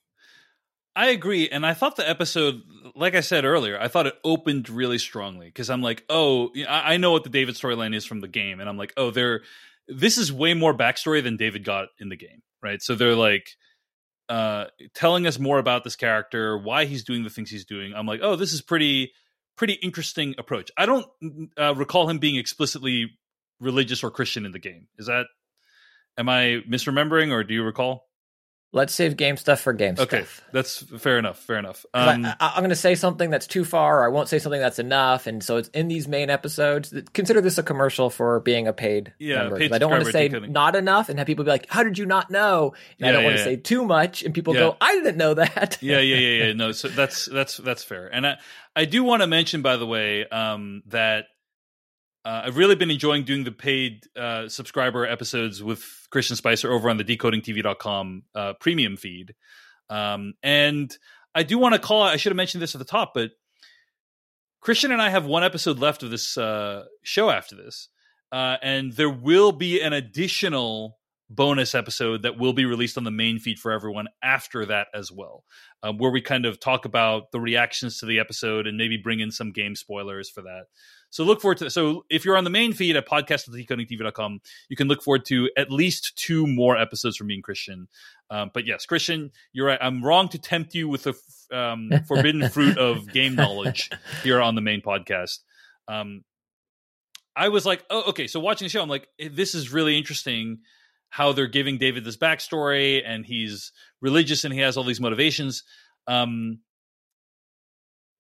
D: I agree. And I thought the episode, like I said earlier, I thought it opened really strongly because I'm like, oh, I know what the David storyline is from the game. And I'm like, oh, they're this is way more backstory than David got in the game, right? So they're like uh, telling us more about this character, why he's doing the things he's doing. I'm like, oh, this is pretty pretty interesting approach. I don't uh, recall him being explicitly religious or Christian in the game. Is that am I misremembering, or do you recall?
E: Let's save game stuff for game
D: okay,
E: stuff.
D: that's fair enough. Fair enough. Um,
E: I, am going to say something that's too far, or I won't say something that's enough, and so it's in these main episodes. Consider this a commercial for being a paid
D: yeah,
E: member.
D: Paid
E: I don't want to say not enough and have people be like, "How did you not know?" And
D: Yeah,
E: I don't
D: yeah,
E: want to
D: yeah.
E: say too much, and people go, "I didn't know that."
D: yeah, yeah, yeah, yeah. <laughs> No, so that's that's that's fair. And I I do want to mention, by the way, um, that uh, I've really been enjoying doing the paid uh, subscriber episodes with Christian Spicer over on the decodingtv.com uh, premium feed. Um, and I do want to call. I should have mentioned this at the top, but Christian and I have one episode left of this uh, show after this, uh, and there will be an additional bonus episode that will be released on the main feed for everyone after that as well, um, where we kind of talk about the reactions to the episode and maybe bring in some game spoilers for that. So look forward to So if you're on the main feed at podcast.decodingtv.com, you can look forward to at least two more episodes from me and Christian. Um, but yes, Christian, you're right. I'm wrong to tempt you with the f- um, <laughs> forbidden fruit of game knowledge here on the main podcast. Um, I was like, oh, okay. So watching the show, I'm like, eh, this is really interesting how they're giving David this backstory and he's religious and he has all these motivations. Um,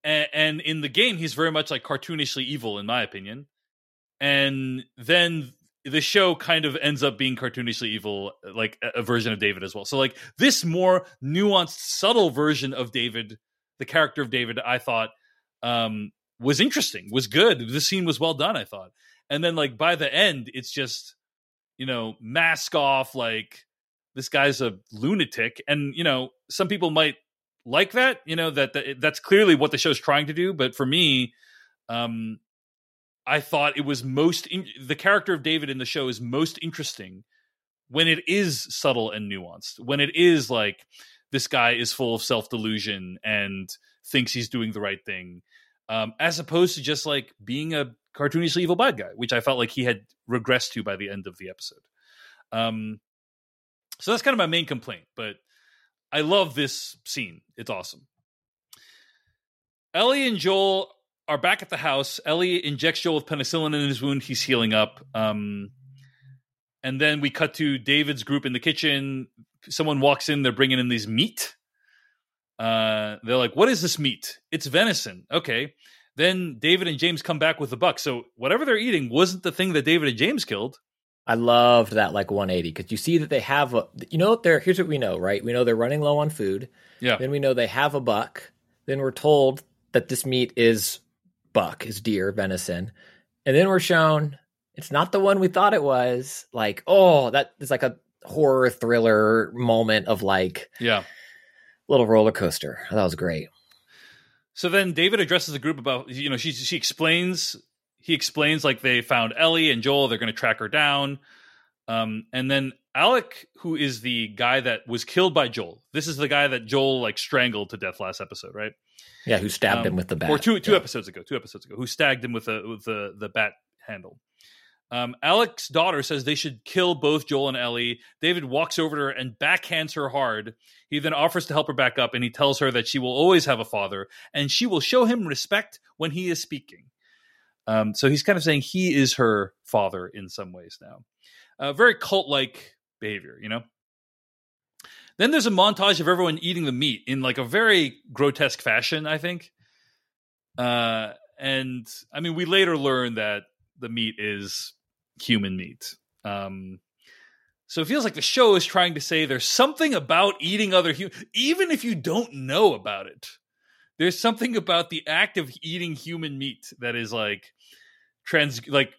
D: and, and in the game, he's very much like cartoonishly evil, in my opinion. And then the show kind of ends up being cartoonishly evil, like a, version of David as well. So, like this more nuanced, subtle version of David, the character of David, I thought um, was interesting, was good. The scene was well done, I thought. And then, like by the end, it's just you know mask off, like this guy's a lunatic, and you know some people might like that you know that, that that's clearly what the show's trying to do. But for me um i thought it was most in, the character of david in the show is most interesting when it is subtle and nuanced when it is like this guy is full of self-delusion and thinks he's doing the right thing um as opposed to just like being a cartoonishly evil bad guy which i felt like he had regressed to by the end of the episode um so that's kind of my main complaint but I love this scene. It's awesome. Ellie and Joel are back at the house. Ellie injects Joel with penicillin in his wound. He's healing up. Um, and then we cut to David's group in the kitchen. Someone walks in. They're bringing in these meat. Uh, they're like, "What is this meat? It's venison." Okay. Then David and James come back with the buck. So whatever they're eating wasn't the thing that David and James killed.
E: I loved that like 180 because you see that they have a, you know, they're here's what we know, right? We know they're running low on food.
D: Yeah.
E: Then we know they have a buck. Then we're told that this meat is buck, is deer, venison. And then we're shown it's not the one we thought it was. Like, oh, that is like a horror thriller moment of like
D: Yeah.
E: little roller coaster. That was great.
D: So then David addresses the group about you know she she explains he explains like they found Ellie and Joel they're going to track her down, um, and then Alec who is the guy that was killed by Joel. This is the guy that Joel like strangled to death last episode, right?
E: Yeah, who stabbed
D: Um,
E: him with the bat?
D: or two two
E: Yeah.
D: episodes ago, two episodes ago, who stabbed him with the with the the bat handle. Um, Alec's daughter says they should kill both Joel and Ellie. David walks over to her and backhands her hard. He then offers to help her back up, and he tells her that she will always have a father, and she will show him respect when he is speaking. Um, so he's kind of saying he is her father in some ways now. Uh, very cult like behavior, you know. Then there's a montage of everyone eating the meat in like a very grotesque fashion, I think. Uh, and I mean, we later learn that the meat is human meat. Um, so it feels like the show is trying to say there's something about eating other humans, even if you don't know about it. There's something about the act of eating human meat that is like trans, like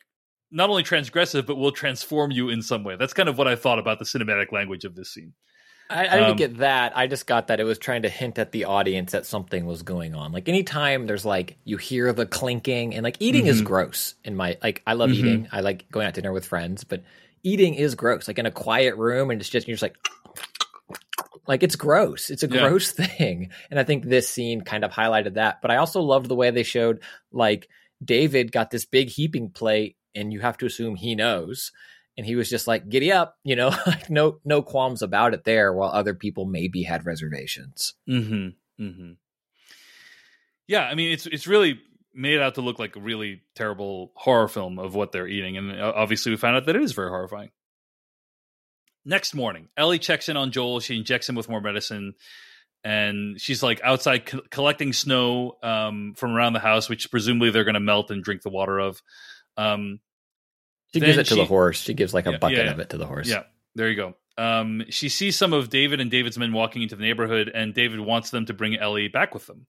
D: not only transgressive, but will transform you in some way. That's kind of what I thought about the cinematic language of this scene.
E: I, I didn't
D: Um,
E: get that. I just got that it was trying to hint at the audience that something was going on. Like anytime there's like you hear the clinking and like eating is
D: Mhm.
E: gross in my like I love
D: Mhm.
E: eating. I like going out to dinner with friends, but eating is gross. Like in a quiet room and it's just you're just like <sniffs> like it's gross. It's a
D: Yeah.
E: gross <laughs> thing. And I think this scene kind of highlighted that. But I also loved the way they showed like David got this big heaping plate and you have to assume he knows and he was just like giddy up <laughs> you know like no no qualms about it there while other people maybe had reservations
D: Mm-hmm. Mm-hmm. Yeah, I mean, it's it's really made out to look like a really terrible horror film of what they're eating, and uh, obviously we found out that it is very horrifying. Next morning, Ellie checks in on Joel. She injects him with more medicine, and she's like outside co- collecting snow um, from around the house, which presumably they're going to melt and drink the water of. Um,
E: she gives it to the horse she gives like a
D: Yeah,
E: bucket
D: yeah, yeah.
E: of it to the horse
D: Yeah, there you go. Um, she sees some of David and David's men walking into the neighborhood, and David wants them to bring Ellie back with them.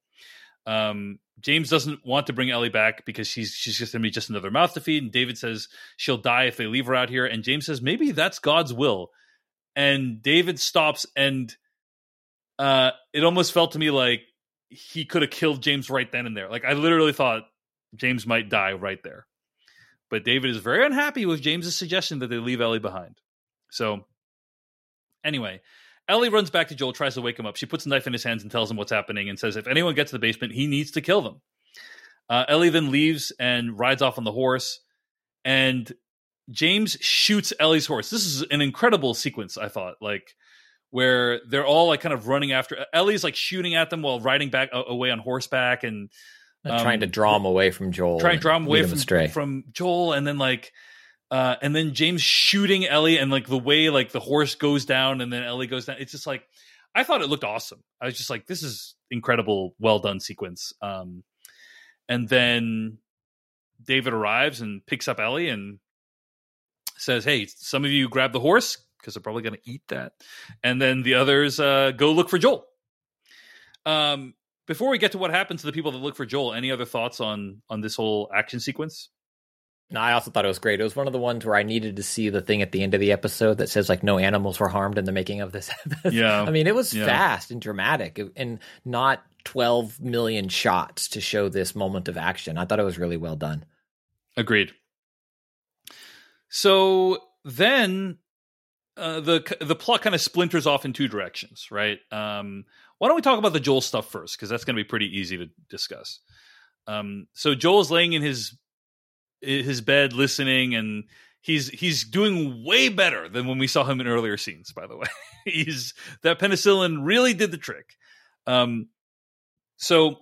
D: Um, James doesn't want to bring Ellie back because she's she's just going to be just another mouth to feed. And David says she'll die if they leave her out here. And James says maybe that's God's will. And David stops, and uh, it almost felt to me like he could have killed James right then and there. Like I literally thought James might die right there. But David is very unhappy with James's suggestion that they leave Ellie behind. So, anyway, Ellie runs back to Joel, tries to wake him up. She puts a knife in his hands and tells him what's happening and says if anyone gets to the basement, he needs to kill them. Uh, Ellie then leaves and rides off on the horse, and James shoots Ellie's horse. This is an incredible sequence, I thought, like where they're all like kind of running after Ellie's like shooting at them while riding back away on horseback and
E: Not trying to
D: um,
E: draw him away from joel
D: trying to draw him away from
E: astray
D: from Joel, and then like, uh, and then James shooting Ellie, and like the way like the horse goes down, and then Ellie goes down. It's just like I thought it looked awesome. I was just like, this is incredible, well done sequence. Um, and then David arrives and picks up Ellie and says, "Hey, some of you grab the horse because they're probably going to eat that, and then the others uh, go look for Joel." Um, before we get to what happens to the people that look for Joel, any other thoughts on on this whole action sequence?
E: no i also thought it was great it was one of the ones where i needed to see the thing at the end of the episode that says like no animals were harmed in the making of this <laughs>
D: Yeah.
E: i mean it was
D: Yeah.
E: fast and dramatic and not 12 million shots to show this moment of action i thought it was really well done
D: Agreed. So then uh, the the plot kind of splinters off in two directions, right? Um, why don't we talk about the Joel stuff first? Because that's going to be pretty easy to discuss. Um, so Joel's laying in his his bed listening, and he's he's doing way better than when we saw him in earlier scenes. By the way, <laughs> he's that penicillin really did the trick. Um, so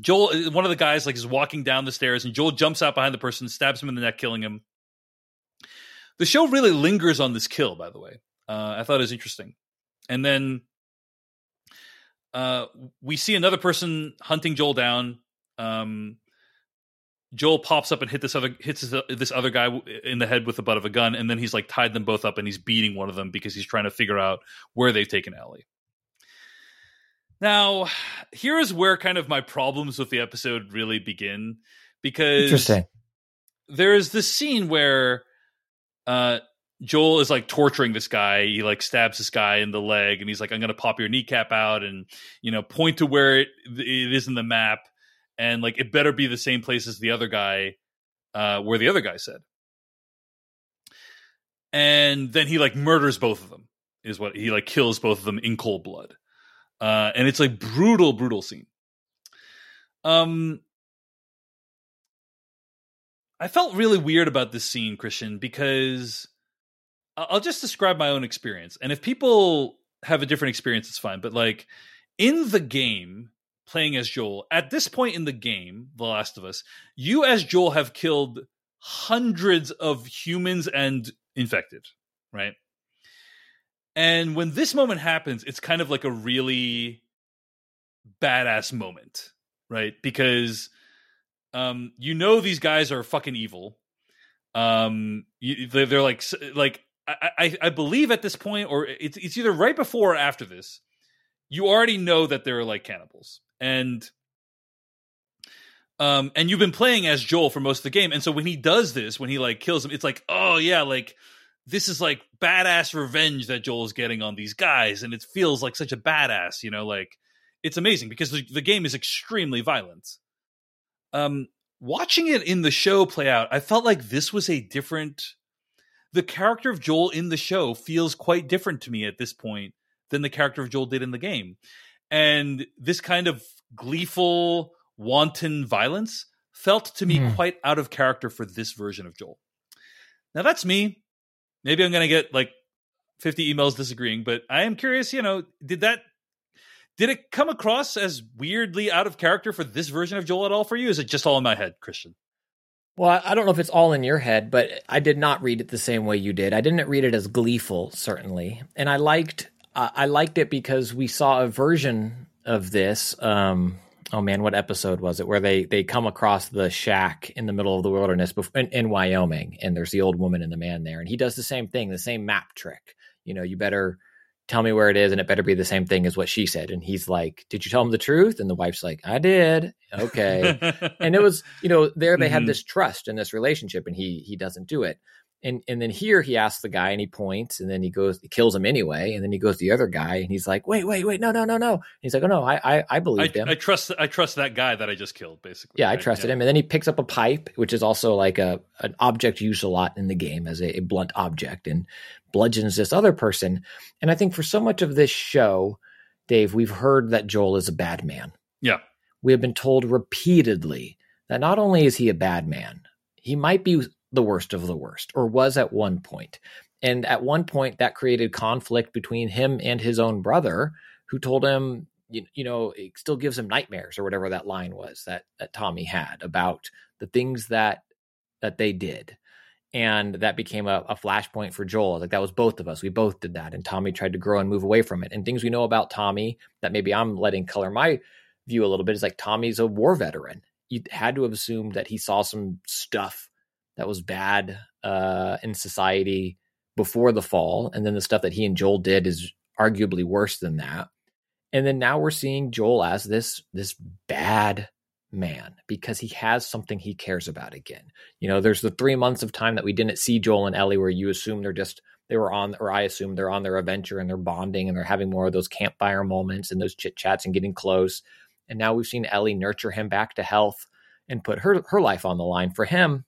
D: Joel, one of the guys, like is walking down the stairs, and Joel jumps out behind the person, stabs him in the neck, killing him. The show really lingers on this kill, by the way. Uh, I thought it was interesting, and then uh, we see another person hunting Joel down. Um, Joel pops up and hit this other hits this, this other guy in the head with the butt of a gun, and then he's like tied them both up and he's beating one of them because he's trying to figure out where they've taken Ellie. Now, here is where kind of my problems with the episode really begin because
E: Interesting.
D: there's this scene where uh, Joel is like torturing this guy. He like stabs this guy in the leg, and he's like, "I'm to pop your kneecap out," and you know, point to where it, it is in the map, and like it better be the same place as the other guy, uh, where the other guy said. And then he like murders both of them. Is what he like kills both of them in cold blood, uh, and it's like brutal, brutal scene. Um, I felt really weird about this scene, Christian, because I'll just describe my own experience. And if people have a different experience, it's fine. But like in the game, playing as Joel, at this point in the game, The Last of Us, you as Joel have killed hundreds of humans and infected, right? And when this moment happens, it's kind of like a really badass moment, right? Because um, you know these guys are fucking evil. Um, you, they're, they're like like I, I, I believe at this point, or it's it's either right before or after this, you already know that they're like cannibals, and um, and you've been playing as Joel for most of the game, and so when he does this, when he like kills him, it's like, oh yeah, like this is like badass revenge that Joel is getting on these guys, and it feels like such a badass, you know, like it's amazing because the, the game is extremely violent. Um, watching it in the show play out, I felt like this was a different the character of Joel in the show feels quite different to me at this point than the character of Joel did in the game. And this kind of gleeful, wanton violence felt to me mm. quite out of character for this version of Joel. Now that's me. Maybe I'm going to get like 50 emails disagreeing, but I am curious, you know, did that did it come across as weirdly out of character for this version of Joel at all for you? Is it just all in my head, Christian?
E: Well, I don't know if it's all in your head, but I did not read it the same way you did. I didn't read it as gleeful, certainly, and I liked uh, I liked it because we saw a version of this. Um, oh man, what episode was it? Where they they come across the shack in the middle of the wilderness in, in Wyoming, and there's the old woman and the man there, and he does the same thing, the same map trick. You know, you better tell me where it is and it better be the same thing as what she said. And he's like did you tell him the truth? And the wife's like i did. Okay. <laughs> And it was you know there they mm-hmm. had this trust in this relationship and he he doesn't do it and and then here he asks the guy and he points and then he goes he kills him anyway. And then he goes to the other guy and he's like wait wait wait no no no no. And he's like oh no i i, I believed
D: I,
E: him.
D: I trust i trust that guy that i just killed basically.
E: Yeah right? i trusted yeah. him. And then he picks up a pipe which is also like a an object used a lot in the game as a, a blunt object and bludgeons this other person. And i think for so much of this show dave we've heard that joel is a bad man.
D: Yeah.
E: We have been told repeatedly that not only is he a bad man he might be the worst of the worst, or was at one point. And at one point, that created conflict between him and his own brother, who told him, you, you know, it still gives him nightmares, or whatever that line was that, that Tommy had about the things that that they did. And that became a, a flashpoint for Joel. Like that was both of us. We both did that. And Tommy tried to grow and move away from it. And things we know about Tommy that maybe I'm letting color my view a little bit is like Tommy's a war veteran. You had to have assumed that he saw some stuff that was bad uh, in society before the fall, and then the stuff that he and Joel did is arguably worse than that. And then now we're seeing Joel as this this bad man because he has something he cares about again. You know, there's the three months of time that we didn't see Joel and Ellie where you assume they're just they were on or I assume they're on their adventure and they're bonding and they're having more of those campfire moments and those chit chats and getting close. And now we've seen Ellie nurture him back to health and put her her life on the line for him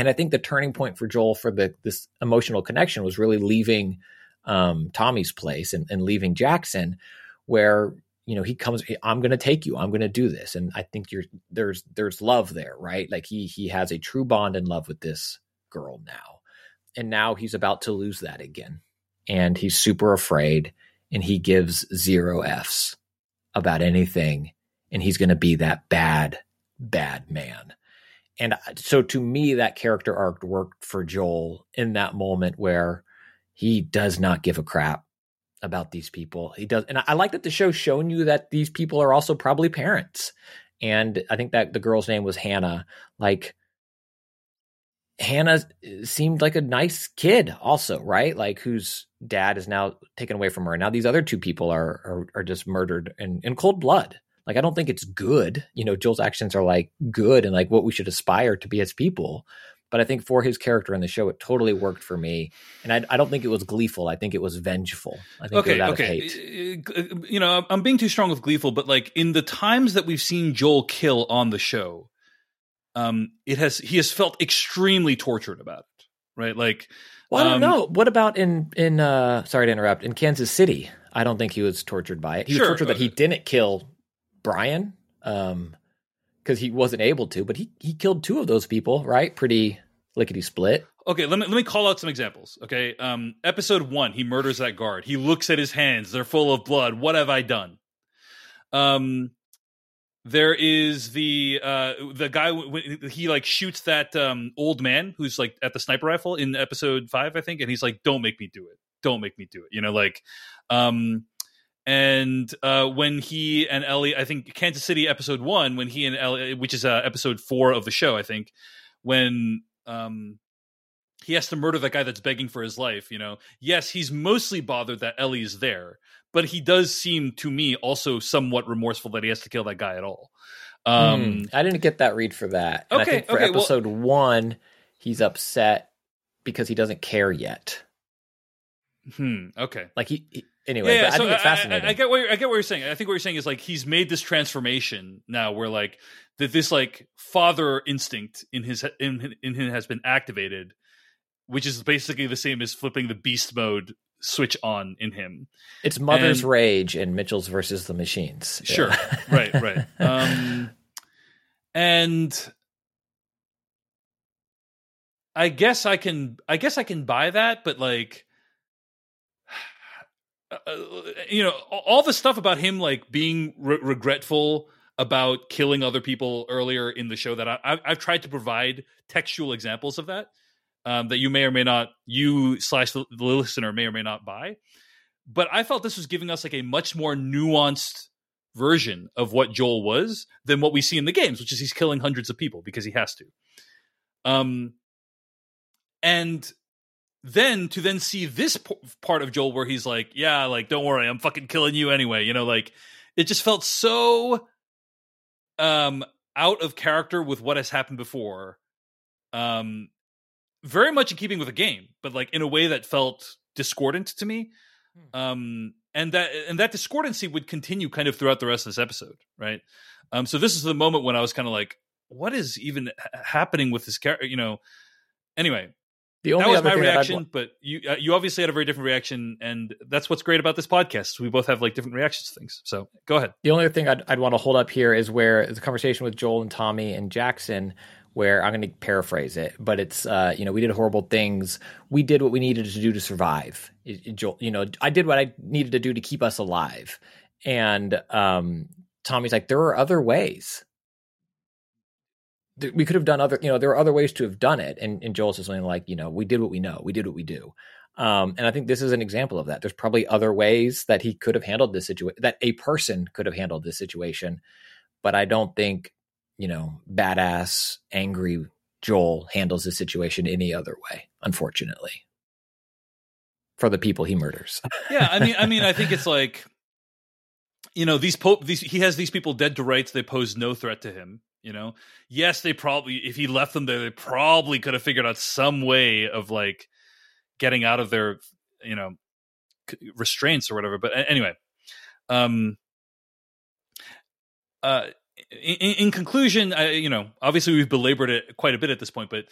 E: and I think the turning point for Joel for the this emotional connection was really leaving um, Tommy's place and, and leaving Jackson, where you know he comes i'm going to take you. I'm going to do this. And i think you're there's there's love there right? Like he he has a true bond and love with this girl now. And now he's about to lose that again. And he's super afraid and he gives zero f's about anything. And he's going to be that bad, bad man. And uh, so to me, that character arc worked for Joel in that moment where he does not give a crap about these people. He does, and I like that the show's shown you that these people are also probably parents. And I think that the girl's name was Hannah. Like Hannah uh, seemed like a nice kid, also, right? Like whose dad is now taken away from her. Now these other two people are are, are just murdered in, in cold blood. Like I don't think it's good. You know, Joel's actions are like good and like what we should aspire to be as people. But I think for his character in the show, it totally worked for me. And I, I don't think it was gleeful. I think it was vengeful. I think
D: okay, okay. You know, I'm being too strong with gleeful, but like in the times that we've seen Joel kill on the show, um, it has he has felt extremely tortured about it, right? Like,
E: well, I don't
D: um,
E: know. What about in in uh, sorry to interrupt in Kansas City? I don't think he was tortured by it. He
D: Sure,
E: was tortured that he
D: uh,
E: didn't kill Brian. Um, because he wasn't able to, but he he killed two of those people, right? Pretty lickety split.
D: Okay, let me let me call out some examples. Okay, um, episode one, he murders that guard. He looks at his hands; they're full of blood. What have I done? Um, there is the uh the guy when he like shoots that um old man who's like at the sniper rifle in episode five, I think, and he's like, "Don't make me do it. Don't make me do it." You know, like, um, and uh, when he and Ellie, I think Kansas City episode one, when he and Ellie, which is uh, episode four of the show, I think, when um, he has to murder that guy that's begging for his life. You know, yes, he's mostly bothered that Ellie is there, but he does seem to me also somewhat remorseful that he has to kill that guy at all. Um,
E: Hmm. I didn't get that read for that. And
D: Okay,
E: I think for
D: okay, well-
E: episode one, he's upset because he doesn't care yet.
D: hmm, okay.
E: Like he, he anyway.
D: yeah,
E: but I
D: so
E: think it's
D: I- I-
E: fascinating.
D: I, get what you're, I get what you're saying. I think what you're saying is like he's made this transformation now, where like that this like father instinct in his in in him has been activated, which is basically the same as flipping the beast mode switch on in him.
E: it's Mother's
D: and-
E: Rage and Mitchell's versus the Machines.
D: Sure,
E: Yeah. <laughs>
D: right, right. Um, and I guess I can, I guess I can buy that, but like, uh, you know, all the stuff about him like being re- regretful about killing other people earlier in the show that I, I've tried to provide textual examples of that um, that you may or may not, you slash the listener may or may not buy. But I felt this was giving us like a much more nuanced version of what Joel was than what we see in the games, which is he's killing hundreds of people because he has to. Um, and then to then see this p- part of Joel where he's like, "Yeah, like don't worry, I'm fucking killing you anyway," you know, like it just felt so um out of character with what has happened before. Um, very much in keeping with the game, but like in a way that felt discordant to me. Um, and that and that discordancy would continue kind of throughout the rest of this episode, right? Um, so this is the moment when I was kind of like, what is even ha- happening with this character? You know. Anyway,
E: The only
D: that was my reaction, but you uh, you obviously had a very different reaction, and that's what's great about this podcast. We both have like different reactions to things. So go ahead.
E: The only thing I'd, I'd want to hold up here is where the conversation with Joel and Tommy and Jackson, where I'm going to paraphrase it, but it's uh, you know we did horrible things. We did what we needed to do to survive. It- it- Joel, you know, I did what I needed to do to keep us alive. And um, Tommy's like, there are other ways. We could have done other, you know, there are other ways to have done it. And, and Joel's just something like, you know, we did what we know. We did what we do. Um, and I think this is an example of that. There's probably other ways that he could have handled this situation, that a person could have handled this situation. But I don't think, you know, badass, angry Joel handles this situation any other way, unfortunately, for the people he murders.
D: yeah, I mean, I mean, I think it's <laughs> like, you know, these po- these he has these people dead to rights. They pose no threat to him. You know, yes, they probably if he left them there, they probably could have figured out some way of like getting out of their you know restraints or whatever. But anyway, um, uh, in, in conclusion, I, you know, obviously we've belabored it quite a bit at this point, but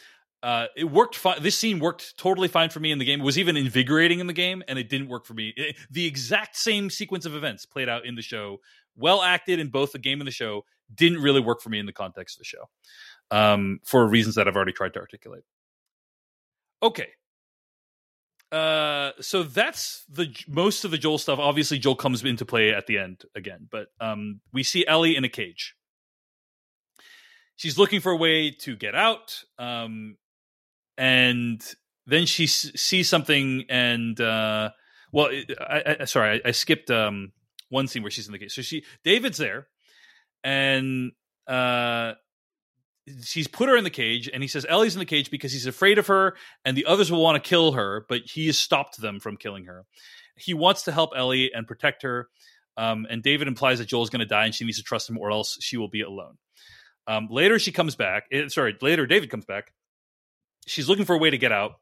D: uh, it worked fine. This scene worked totally fine for me in the game. It was even invigorating in the game, and it didn't work for me. It- the exact same sequence of events played out in the show, well acted in both the game and the show, didn't really work for me in the context of the show, um, for reasons that I've already tried to articulate. Okay, uh, so that's the most of the Joel stuff. Obviously, Joel comes into play at the end again, but um, we see Ellie in a cage. She's looking for a way to get out, um, and then she s- sees something. And uh, well, I, I, sorry, I, I skipped um, one scene where she's in the cage. So she, David's there, and uh, she's put her in the cage and he says Ellie's in the cage because he's afraid of her and the others will want to kill her, but he has stopped them from killing her. He wants to help Ellie and protect her. Um, and David implies that Joel's going to die and she needs to trust him or else she will be alone. Um, later, she comes back. Eh, sorry, later, David comes back. She's looking for a way to get out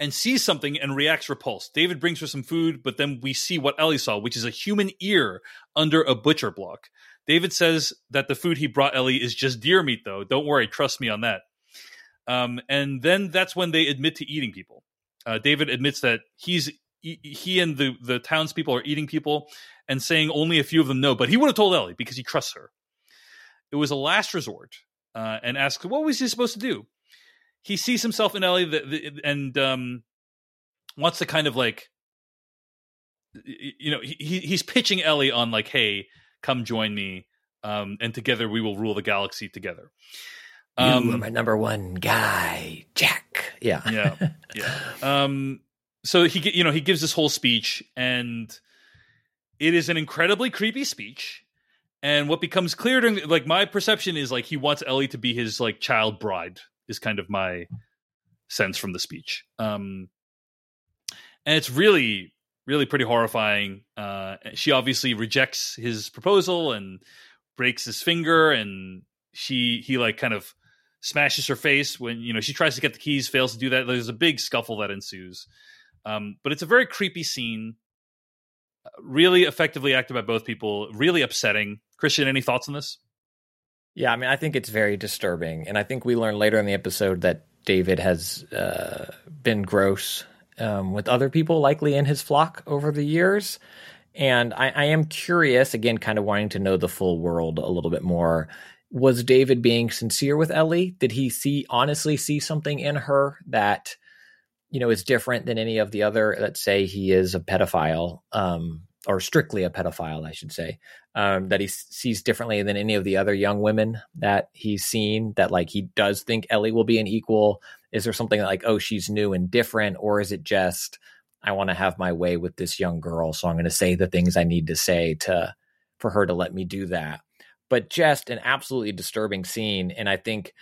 D: and sees something and reacts repulsed. David brings her some food, but then we see what Ellie saw, which is a human ear under a butcher block. David says that the food he brought Ellie is just deer meat, though. Don't worry, trust me on that. Um, and then that's when they admit to eating people. Uh, David admits that he's he and the the townspeople are eating people, and saying only a few of them know. But he would have told Ellie because he trusts her. It was a last resort, uh, and asks what was he supposed to do. He sees himself in Ellie the, the, and um, wants to kind of like, you know, he, he's pitching Ellie on like, hey, come join me, um, and together we will rule the galaxy together.
E: Um, you are my number one guy, Jack. Yeah,
D: yeah, <laughs> yeah. Um, so he, you know, he gives this whole speech, and it is an incredibly creepy speech. And what becomes clear to like my perception is like he wants Ellie to be his like child bride is kind of my sense from the speech. Um, and it's really really pretty horrifying. Uh, she obviously rejects his proposal and breaks his finger, and she he like kind of smashes her face when you know she tries to get the keys, fails to do that. There's a big scuffle that ensues. Um, but it's a very creepy scene, really effectively acted by both people, really upsetting. Christian, any thoughts on this?
E: Yeah, I mean, I think it's very disturbing, and I think we learn later in the episode that David has uh, been gross um, with other people likely in his flock over the years. And I, I am curious, again, kind of wanting to know the full world a little bit more. Was David being sincere with Ellie? Did he see honestly see something in her that you know is different than any of the other? Let's say he is a pedophile, um, or strictly a pedophile, I should say. Um, that he sees differently than any of the other young women that he's seen. That like he does think Ellie will be an equal is there something like, oh, she's new and different? Or is it just, I want to have my way with this young girl, so I'm going to say the things I need to say to for her to let me do that. But just an absolutely disturbing scene, and I think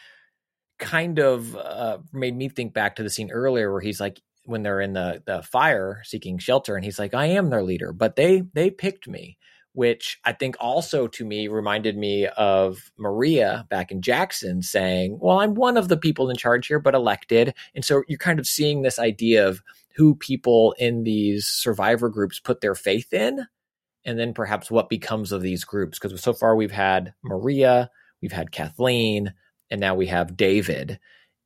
E: kind of uh, made me think back to the scene earlier where he's like when they're in the the fire seeking shelter, and he's like, I am their leader, but they they picked me which I think also to me reminded me of Maria back in Jackson saying, Well, I'm one of the people in charge here, but elected. And so you're kind of seeing this idea of who people in these survivor groups put their faith in, and then perhaps what becomes of these groups. Because so far we've had Maria, we've had Kathleen, and now we have David,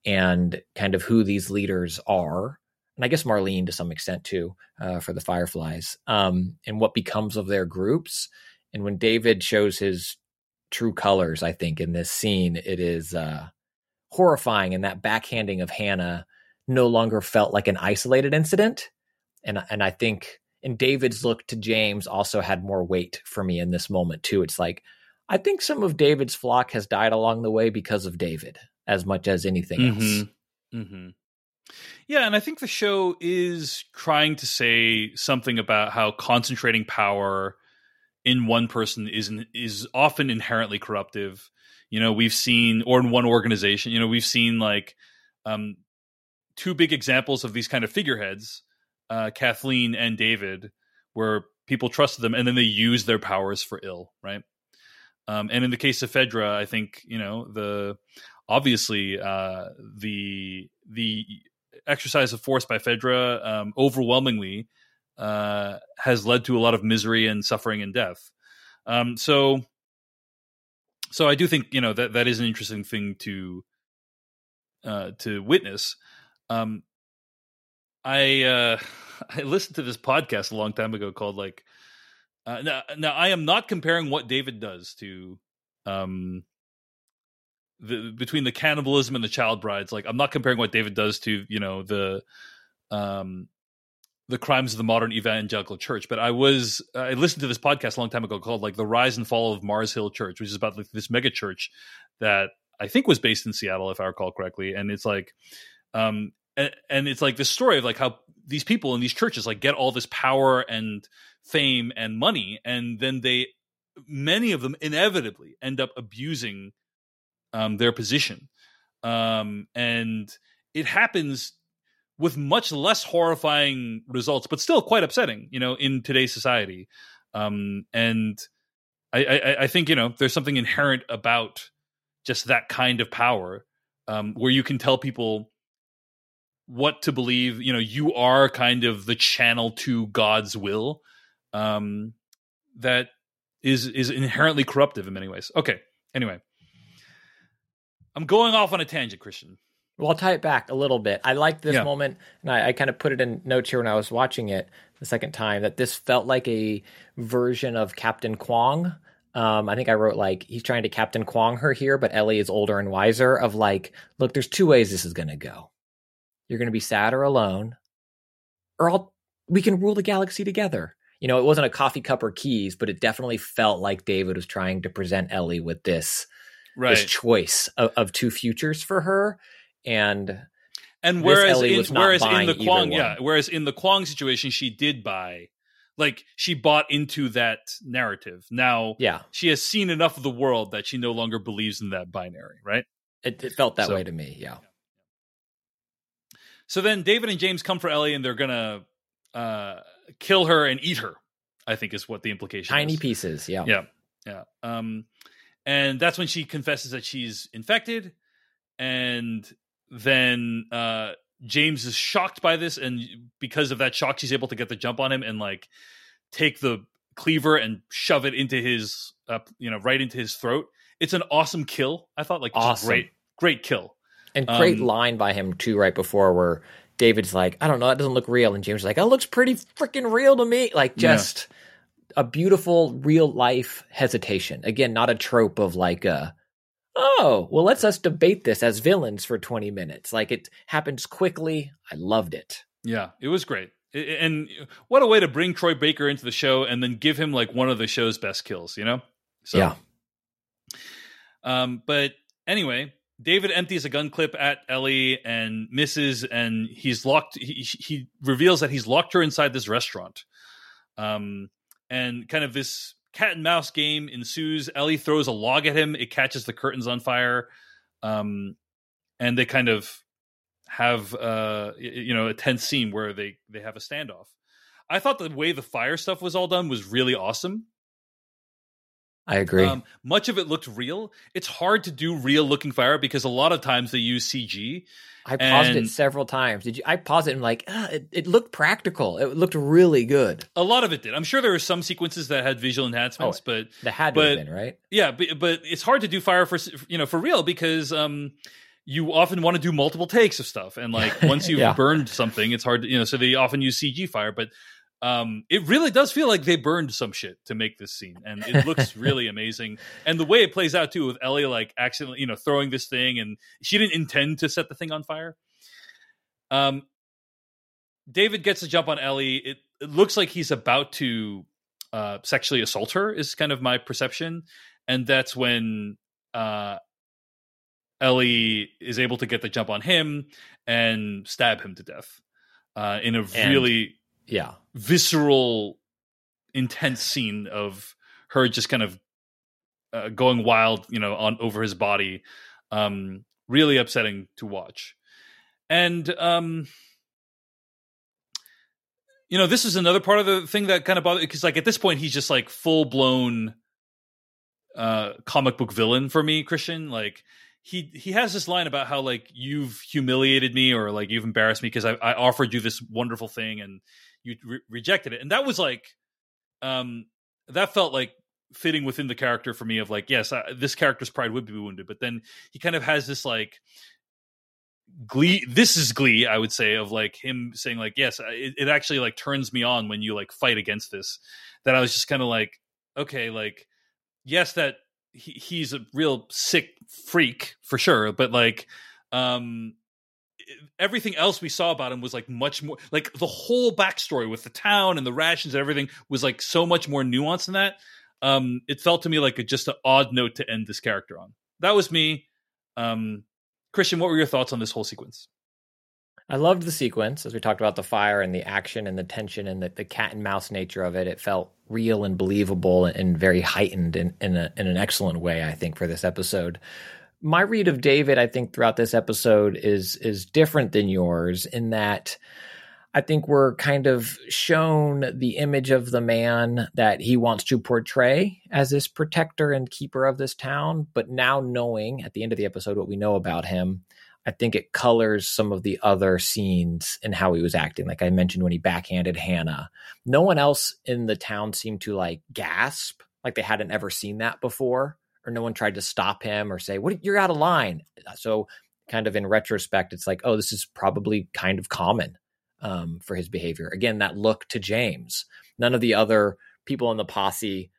E: and kind of who these leaders are and I guess Marlene to some extent too uh, for the Fireflies, um, and what becomes of their groups. And when David shows his true colors, I think in this scene, it is uh, horrifying, and that backhanding of Hannah no longer felt like an isolated incident, and and I think and David's look to James also had more weight for me in this moment too. It's like I think some of David's flock has died along the way because of David as much as anything mm-hmm. else.
D: Mm-hmm. Yeah, and I think the show is trying to say something about how concentrating power in one person is is often inherently corruptive. You know, we've seen, or in one organization, you know, we've seen like um, two big examples of these kind of figureheads, uh, Kathleen and David, where people trusted them and then they use their powers for ill, right? Um, and in the case of Fedra, I think you know the obviously uh, the the exercise of force by Fedra um, overwhelmingly uh, has led to a lot of misery and suffering and death. Um, so, so I do think you know that that is an interesting thing to uh, to witness. Um, I uh, <laughs> I listened to this podcast a long time ago called like uh, now, now I am not comparing what David does to um the between the cannibalism and the child brides like i'm not comparing what david does to you know the um, the crimes of the modern evangelical church. But I was I listened to this podcast a long time ago called like the rise and fall of Mars Hill Church, which is about like this mega church that I think was based in Seattle, if I recall correctly. And it's like, um, and, and it's like this story of like how these people in these churches like get all this power and fame and money, and then they many of them inevitably end up abusing um, their position, um, and it happens with much less horrifying results, but still quite upsetting, you know, in today's society. Um, and I, I, I, think you know there's something inherent about just that kind of power, um, where you can tell people what to believe. You know, you are kind of the channel to God's will. Um, that is is inherently corruptive in many ways. Okay. Anyway, I'm going off on a tangent, Christian.
E: Well, I'll tie it back a little bit. I like this yeah. moment, and I, I, kind of put it in notes here when I was watching it the second time that this felt like a version of Captain Kwong. Um, I think I wrote like he's trying to Captain Kwong her here, but Ellie is older and wiser. Of like, look, there's two ways this is going to go. You're going to be sad or alone, or I'll, we can rule the galaxy together. You know, it wasn't a coffee cup or keys, but it definitely felt like David was trying to present Ellie with this, right. this choice of, of two futures for her and
D: and whereas in, whereas in the Kwong, yeah, whereas in the Kwong situation, she did buy, like she bought into that narrative. Now,
E: yeah,
D: she has seen enough of the world that she no longer believes in that binary, right?
E: It, it felt that so, way to me, yeah.
D: So then David and James come for Ellie, and they're gonna uh, kill her and eat her. I think is what the implication.
E: Tiny
D: is.
E: pieces, yeah,
D: yeah, yeah. Um, and that's when she confesses that she's infected, and then uh, James is shocked by this, and because of that shock, she's able to get the jump on him and like take the cleaver and shove it into his, uh, you know, right into his throat. It's an awesome kill. I thought like awesome. great, great kill,
E: and great um, line by him too. Right before where David's like, I don't know, that doesn't look real, and James is like, that looks pretty freaking real to me. Like just. Yeah. A beautiful real life hesitation. Again, not a trope of like a oh, well, let's us debate this as villains for 20 minutes. Like it happens quickly. I loved it.
D: Yeah, it was great. And what a way to bring Troy Baker into the show and then give him like one of the show's best kills, you know?
E: So, yeah.
D: Um, but anyway, David empties a gun clip at Ellie and misses, and he's locked. He, he reveals that he's locked her inside this restaurant. Um, and kind of this cat and mouse game ensues. Ellie throws a log at him. It catches the curtains on fire. Um, and they kind of have uh, you know a tense scene where they they have a standoff. I thought the way the fire stuff was all done was really awesome.
E: I agree. Um,
D: much of it looked real. It's hard to do real looking fire because a lot of times they use CG.
E: I paused and it several times. Did you? I paused it and like uh, it, it, looked practical. It looked really good.
D: A lot of it did. I'm sure there were some sequences that had visual enhancements, oh, but
E: that had to but, have been right.
D: Yeah, but, but it's hard to do fire for you know for real because um you often want to do multiple takes of stuff and like once <laughs> you've yeah. burned something it's hard to you know so they often use cg fire but um, it really does feel like they burned some shit to make this scene, and it looks <laughs> really amazing. And the way it plays out too, with Ellie like accidentally, you know, throwing this thing, and she didn't intend to set the thing on fire. Um, David gets a jump on Ellie. It, it looks like he's about to uh, sexually assault her, is kind of my perception, and that's when uh, Ellie is able to get the jump on him and stab him to death uh, in a and- really
E: yeah.
D: visceral intense scene of her just kind of uh, going wild you know on over his body um really upsetting to watch. And um you know this is another part of the thing that kind of bothered because like at this point he's just like full blown uh comic book villain for me christian. Like he he has this line about how like you've humiliated me or like you've embarrassed me because I, I offered you this wonderful thing and you re- rejected it. And that was like um that felt like fitting within the character for me of like yes I, this character's pride would be wounded. But then he kind of has this like glee this is glee i would say of like him saying like yes it, it actually like turns me on when you like fight against this. That i was just kind of like okay like yes that he, he's a real sick freak for sure. But like um everything else we saw about him was like much more like the whole backstory with the town and the rations and everything was like so much more nuanced than that. Um, it felt to me like a, just an odd note to end this character on. That was me. Um, Christian, what were your thoughts on this whole sequence?
E: I loved the sequence as we talked about the fire and the action and the tension and the, the cat and mouse nature of it. It felt real and believable and very heightened in, in, a, in an excellent way, I think, for this episode. My read of David, I think, throughout this episode is is different than yours in that I think we're kind of shown the image of the man that he wants to portray as this protector and keeper of this town. But now knowing at the end of the episode what we know about him, I think it colors some of the other scenes and how he was acting. Like I mentioned when he backhanded Hannah. No one else in the town seemed to like gasp, like they hadn't ever seen that before, or no one tried to stop him or say, What you're out of line. So kind of in retrospect, it's like, oh, this is probably kind of common um, for his behavior. Again, that look to James. None of the other people in the posse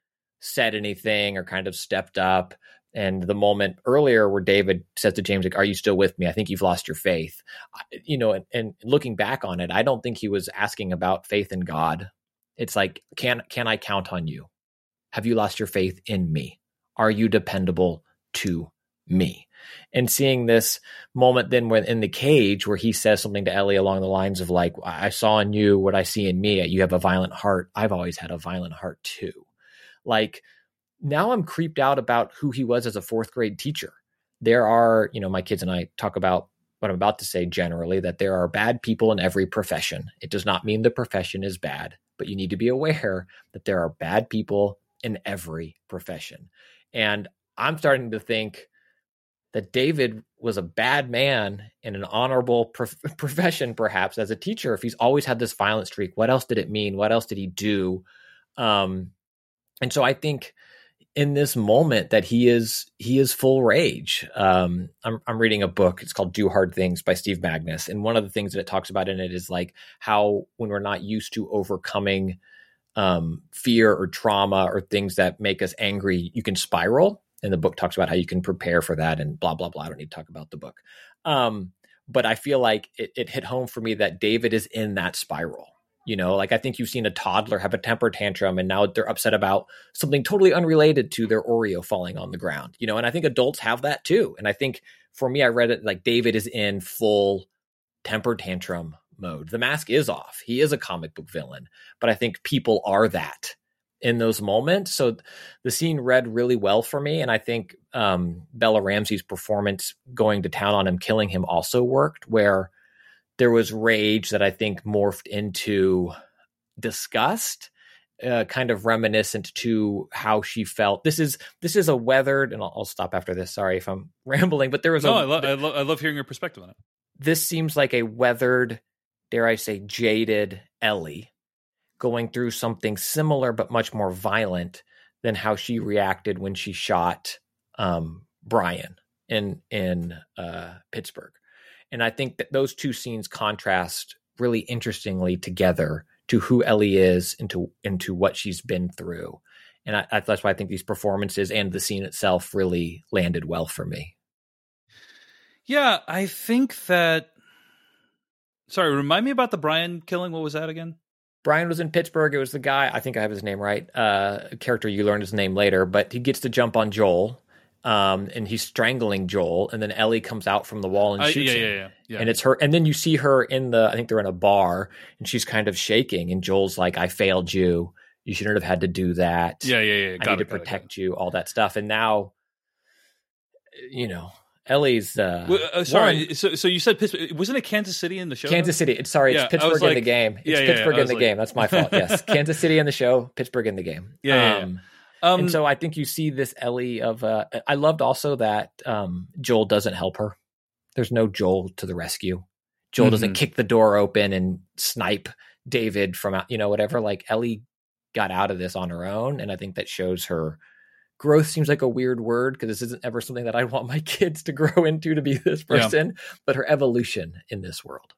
E: said anything or kind of stepped up. And the moment earlier where David says to James, like, "Are you still with me? I think you've lost your faith." You know, and, and looking back on it, I don't think he was asking about faith in God. It's like, can can I count on you? Have you lost your faith in me? Are you dependable to me? And seeing this moment then when in the cage where he says something to Ellie along the lines of like, "I saw in you what I see in me. You have a violent heart. I've always had a violent heart too." Like now I'm creeped out about who he was as a fourth grade teacher. There are, you know, my kids and I talk about what I'm about to say generally that there are bad people in every profession. It does not mean the profession is bad, but you need to be aware that there are bad people in every profession. And I'm starting to think that David was a bad man in an honorable prof- <laughs> profession, perhaps as a teacher. If he's always had this violent streak, what else did it mean? What else did he do? Um, and so I think in this moment that he is he is full rage. Um, I'm I'm reading a book. It's called Do Hard Things by Steve Magness, and one of the things that it talks about in it is like how when we're not used to overcoming um, fear or trauma or things that make us angry, you can spiral. And the book talks about how you can prepare for that and blah blah blah. I don't need to talk about the book, um, but I feel like it, it hit home for me that David is in that spiral you know, like I think you've seen a toddler have a temper tantrum and now they're upset about something totally unrelated to their Oreo falling on the ground, you know, and I think adults have that too. And I think for me, I read it like David is in full temper tantrum mode. The mask is off. He is a comic book villain, but I think people are that in those moments. So the scene read really well for me. And I think um, Bella Ramsey's performance going to town on him, killing him also worked where there was rage that I think morphed into disgust. Uh, kind of reminiscent to how she felt. This is this is a weathered, and I'll, I'll stop after this. Sorry if I'm <laughs> rambling, but there was
D: no.
E: A,
D: I, lo- I, lo- I love hearing your perspective on it.
E: This seems like a weathered, dare I say, jaded Ellie going through something similar but much more violent than how she reacted when she shot um, Brian in in uh, Pittsburgh. And I think that those two scenes contrast really interestingly together to who Ellie is and to into what she's been through. And I, that's why I think these performances and the scene itself really landed well for me.
D: Yeah, I think that. Sorry, remind me about the Brian killing. What was that again?
E: Brian was in Pittsburgh. It was the guy. I think I have his name right. Uh, character you learned his name later, but he gets to jump on Joel um, and he's strangling Joel, and then Ellie comes out from the wall and shoots
D: uh, yeah,
E: him.
D: Yeah, yeah, yeah.
E: And it's her, and then you see her in the, I think they're in a bar, and she's kind of shaking, and Joel's like, "I failed you. You shouldn't have had to do that.
D: Yeah, yeah, yeah.
E: Got I need it, to protect it, you. All that stuff." And now, you know, Ellie's. Uh,
D: well, uh, sorry, one, so so you said Pittsburgh? Wasn't it Kansas City in the show?
E: Kansas City. It's sorry, it's Pittsburgh like, in the game. It's yeah, Pittsburgh in the like... game. That's my fault. Yes, <laughs> Kansas City in the show, Pittsburgh in the game.
D: Yeah. Um,
E: um, and so I think you see this Ellie of. Uh, I loved also that um, Joel doesn't help her. There's no Joel to the rescue. Joel mm-hmm. doesn't kick the door open and snipe David from out. You know, whatever. Like Ellie got out of this on her own, and I think that shows her growth seems like a weird word because this isn't ever something that I <laughs> want my kids to grow into to be <laughs> this person, yeah. but her evolution in this world.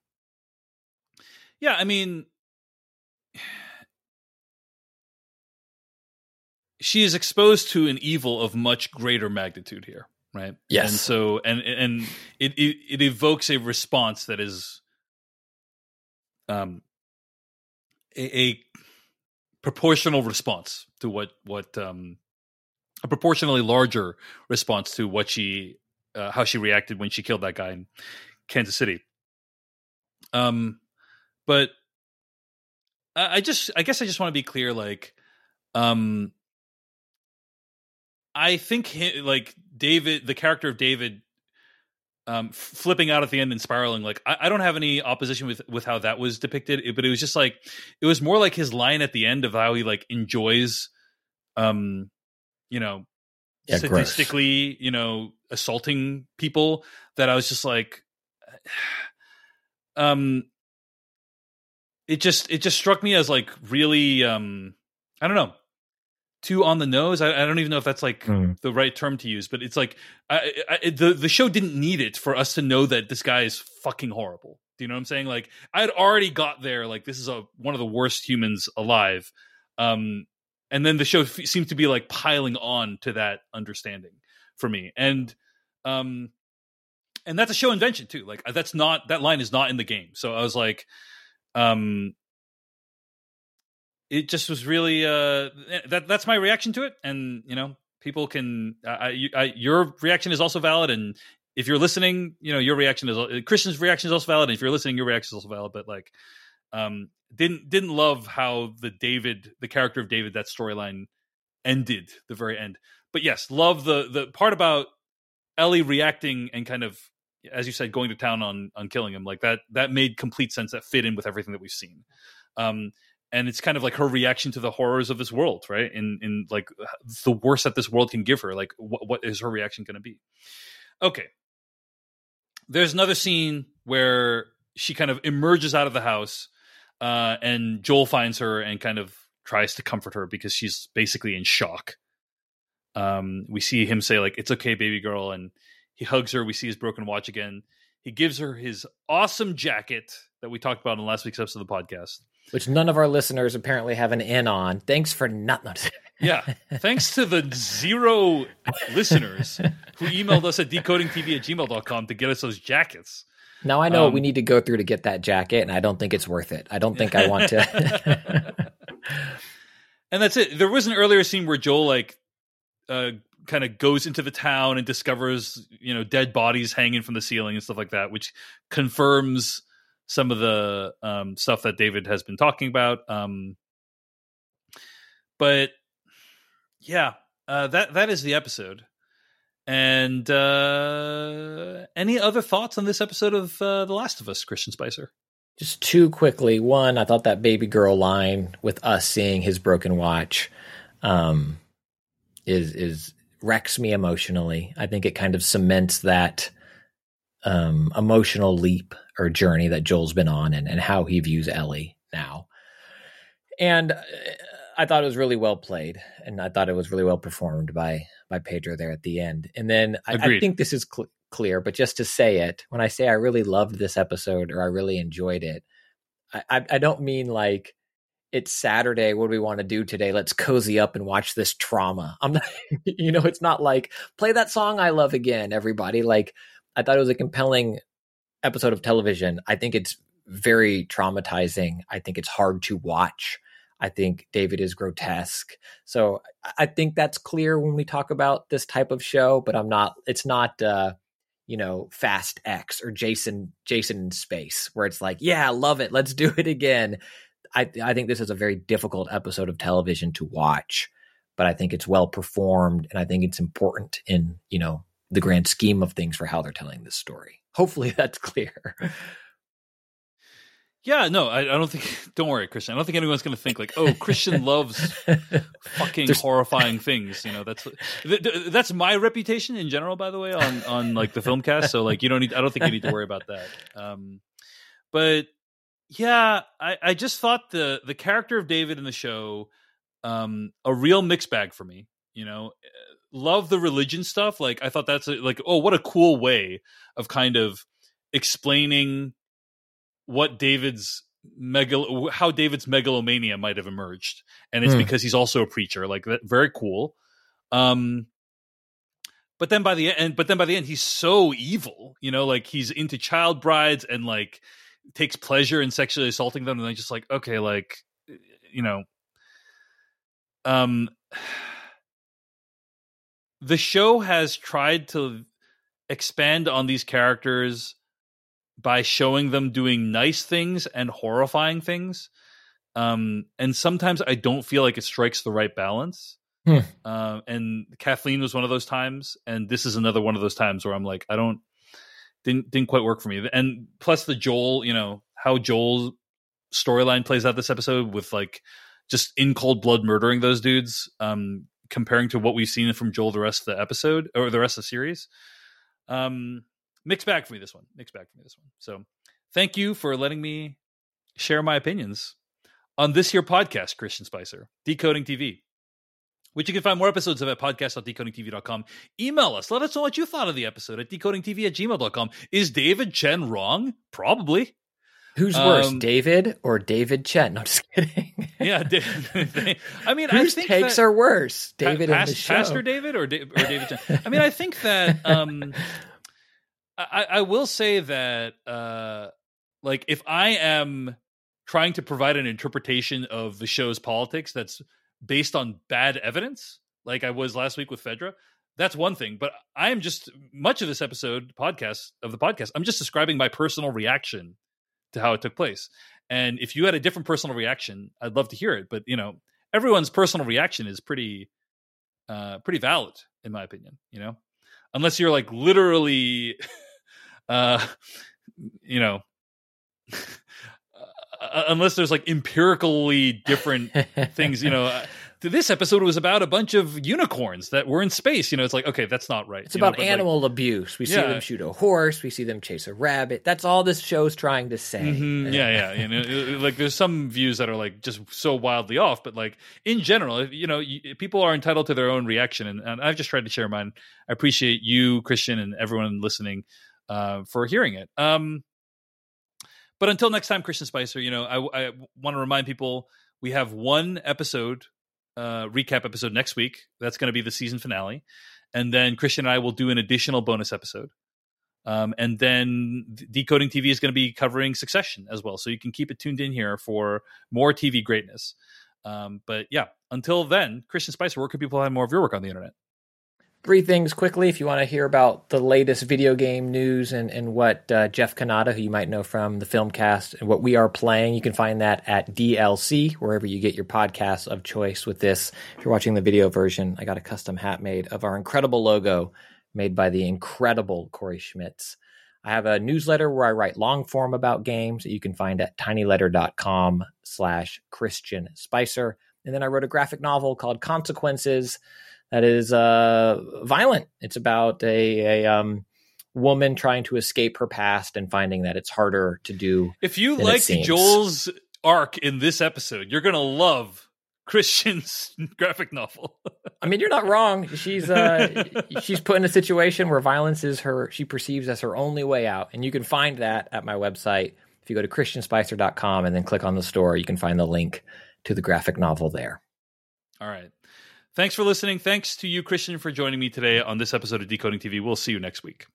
D: Yeah, I mean, <sighs> she is exposed to an evil of much greater magnitude here. right?
E: Yes.
D: and so and and it it, it evokes a response that is um a, a proportional response to what what um a proportionally larger response to what she uh, how she reacted when she killed that guy in Kansas City. Um, but I, I just I guess I just want to be clear, like, um, I think hi- like David, the character of David, um, flipping out at the end and spiraling. Like, I, I don't have any opposition with with how that was depicted, it- but it was just like it was more like his line at the end of how he like enjoys, um, you know,
E: Yeah, gross.
D: you know, assaulting people. That I was just like, <sighs> um, it just it just struck me as like really, um, I don't know too on the nose. I, I don't even know if that's like
E: Mm.
D: the right term to use, but it's like I, I, the the show didn't need it for us to know that this guy is fucking horrible. Do you know what I'm saying? Like I had already got there. Like this is a one of the worst humans alive, um, and then the show f- seems to be like piling on to that understanding for me, and um, and that's a show invention too. Like that's not that line is not in the game. So I was like, um, it just was really uh that that's my reaction to it and you know people can I, you- I your reaction is also valid and if you're listening you know your reaction is christian's reaction is also valid and if you're listening your reaction is also valid but like um didn't didn't love how the david the character of david that storyline ended the very end. But yes love the the part about ellie reacting and kind of as you said going to town on on killing him like that that made complete sense that fit in with everything that we've seen. Um and it's kind of like her reaction to the horrors of this world right? In in like the worst that this world can give her like what, what is her reaction going to be? Okay. There's another scene where she kind of emerges out of the house uh and joel finds her and kind of tries to comfort her because she's basically in shock um we see him say like it's okay baby girl and he hugs her we see his broken watch again he gives her his awesome jacket that we talked about in last week's episode of the podcast
E: Which none of our listeners apparently have an in on. Thanks for not. not
D: Yeah. Thanks to the zero <laughs> listeners who emailed us at decodingtv at gmail.com to get us those jackets.
E: Now I know what we
D: Um,
E: need to go through to get that jacket, and I don't think it's worth it. I don't think I want to. <laughs>
D: And that's it. There was an earlier scene where Joel like uh kind of goes into the town and discovers, you know, dead bodies hanging from the ceiling and stuff like that, which confirms some of the um stuff that David has been talking about. Um but yeah, uh that that is the episode. And uh any other thoughts on this episode of uh, The Last of Us, Christian Spicer?
E: Just two quickly. One, I thought that baby girl line with us seeing his broken watch um, is is wrecks me emotionally. I think it kind of cements that um, emotional leap or journey that Joel's been on and, and how he views Ellie now. And uh, I thought it was really well played, and I thought it was really well performed by by Pedro there at the end. And then I, I think this is cl- clear, but just to say it, when I say I really loved this episode or I really enjoyed it, I, I, I don't mean like it's Saturday. What do we want to do today? Let's cozy up and watch this trauma. I'm not, <laughs> you know, it's not like play that song I love again, everybody. Like, I thought it was a compelling episode of television. I think it's very traumatizing. I think it's hard to watch. I think David is grotesque. So I- think that's clear when we talk about this type of show, but I'm not, it's not, uh, you know, Fast X or Jason, Jason in space where it's like, yeah, love it. Let's do it again. I, I think this is a very difficult episode of television to watch, but I think it's well performed and I think it's important in, you know, the grand scheme of things for how they're telling this story. Hopefully <laughs> that's clear.
D: Yeah, no, I, I don't think. <laughs> Don't worry, Christian. I don't think anyone's going to think like, "Oh, Christian <laughs> loves fucking
E: There's-
D: horrifying things." You know, that's th- th- that's my reputation in general, by the way, on on like the film cast. So like, you don't need. I don't think you need to worry about that. Um, but yeah, I, I just thought the the character of David in the show, um, a real mixed bag for me. You know, love the religion stuff. Like, I thought that's a, like, oh, what a cool way of kind of explaining what David's megal how David's megalomania might have emerged, and it's
E: Hmm.
D: because he's also a preacher. Like that, very cool. Um, but then by the end, but then by the end, he's so evil. You know, like he's into child brides and like takes pleasure in sexually assaulting them, and I'm just like, okay, like you know, um, <sighs> the show has tried to expand on these characters by showing them doing nice things and horrifying things. Um, and sometimes I don't feel like it strikes the right balance.
E: Hmm.
D: Uh, and Kathleen was one of those times, and this is another one of those times where I'm like, I don't didn't didn't quite work for me. And plus the Joel, you know, how Joel's storyline plays out this episode with like just in cold blood murdering those dudes, um, comparing to what we've seen from Joel the rest of the episode or the rest of the series. Um, mixed bag for me this one. Mixed bag for me this one. So thank you for letting me share my opinions on this here podcast, Christian Spicer, Decoding TV which you can find more episodes of at podcast.decodingtv.com. Email us. Let us know what you thought of the episode at decodingtv at gmail.com. Is David Chen wrong? Probably.
E: Who's worse,
D: Um,
E: David or David Chen? No, I'm just kidding. <laughs>
D: Yeah. David, <laughs> I mean,
E: Whose
D: I think
E: takes
D: that,
E: are worse, David
D: Pa-
E: and the show?
D: Pastor David or, da- or David Chen? I mean, I think that um, <laughs> I, I will say that uh, like if I am trying to provide an interpretation of the show's politics that's based on bad evidence, like I was last week with Fedra, that's one thing. But I am just much of this episode podcast of the podcast. I'm just describing my personal reaction to how it took place. And if you had a different personal reaction, I'd love to hear it. But you know, everyone's personal reaction is pretty, uh, pretty valid in my opinion. You know, unless you're like literally, <laughs> uh, you know. Uh, unless there's like empirically different things, you <laughs> know. Uh, this episode was about a bunch of unicorns that were in space. You know, it's like okay, that's not right.
E: It's
D: you know,
E: about
D: like,
E: animal abuse. We see them shoot a horse. We see them chase a rabbit. That's all this show's trying to say.
D: Mhm, yeah, yeah. You know, like there's some views that are like just so wildly off, but like in general, you know, you, people are entitled to their own reaction, and, and I've just tried to share mine. I appreciate you, Christian, and everyone listening uh, for hearing it. Um, but until next time, Christian Spicer, you know, I, I want to remind people we have one episode uh, recap episode next week. That's going to be the season finale, and then Christian and I will do an additional bonus episode. Um, and then Decoding TV is going to be covering Succession as well. So you can keep it tuned in here for more TV greatness. Um, but yeah, until then, Christian Spicer, where can people find more of your work on the internet?
E: Three things quickly if you want to hear about the latest video game news and, and what uh, Jeff Cannata, who you might know from the film cast, and what we are playing, you can find that at DLC, wherever you get your podcasts of choice with this. If you're watching the video version, I got a custom hat made of our incredible logo made by the incredible Corey Schmitz. I have a newsletter where I write long form about games that you can find at tinyletter.com slash Christian Spicer. And then I wrote a graphic novel called Consequences that is uh, violent. It's about a, a um, woman trying to escape her past and finding that it's harder to do.
D: If you
E: seems.
D: Joel's arc in this episode, you're going to love Christian's <laughs> graphic novel. <laughs>
E: I mean, you're not wrong. She's uh, <laughs> she's put in a situation where violence is her she perceives as her only way out, and you can find that at my website. If you go to christianspicer.com and then click on the store, you can find the link to the graphic novel there.
D: All right. Thanks for listening. Thanks to you, Christian, for joining me today on this episode of Decoding TV. We'll see you next week.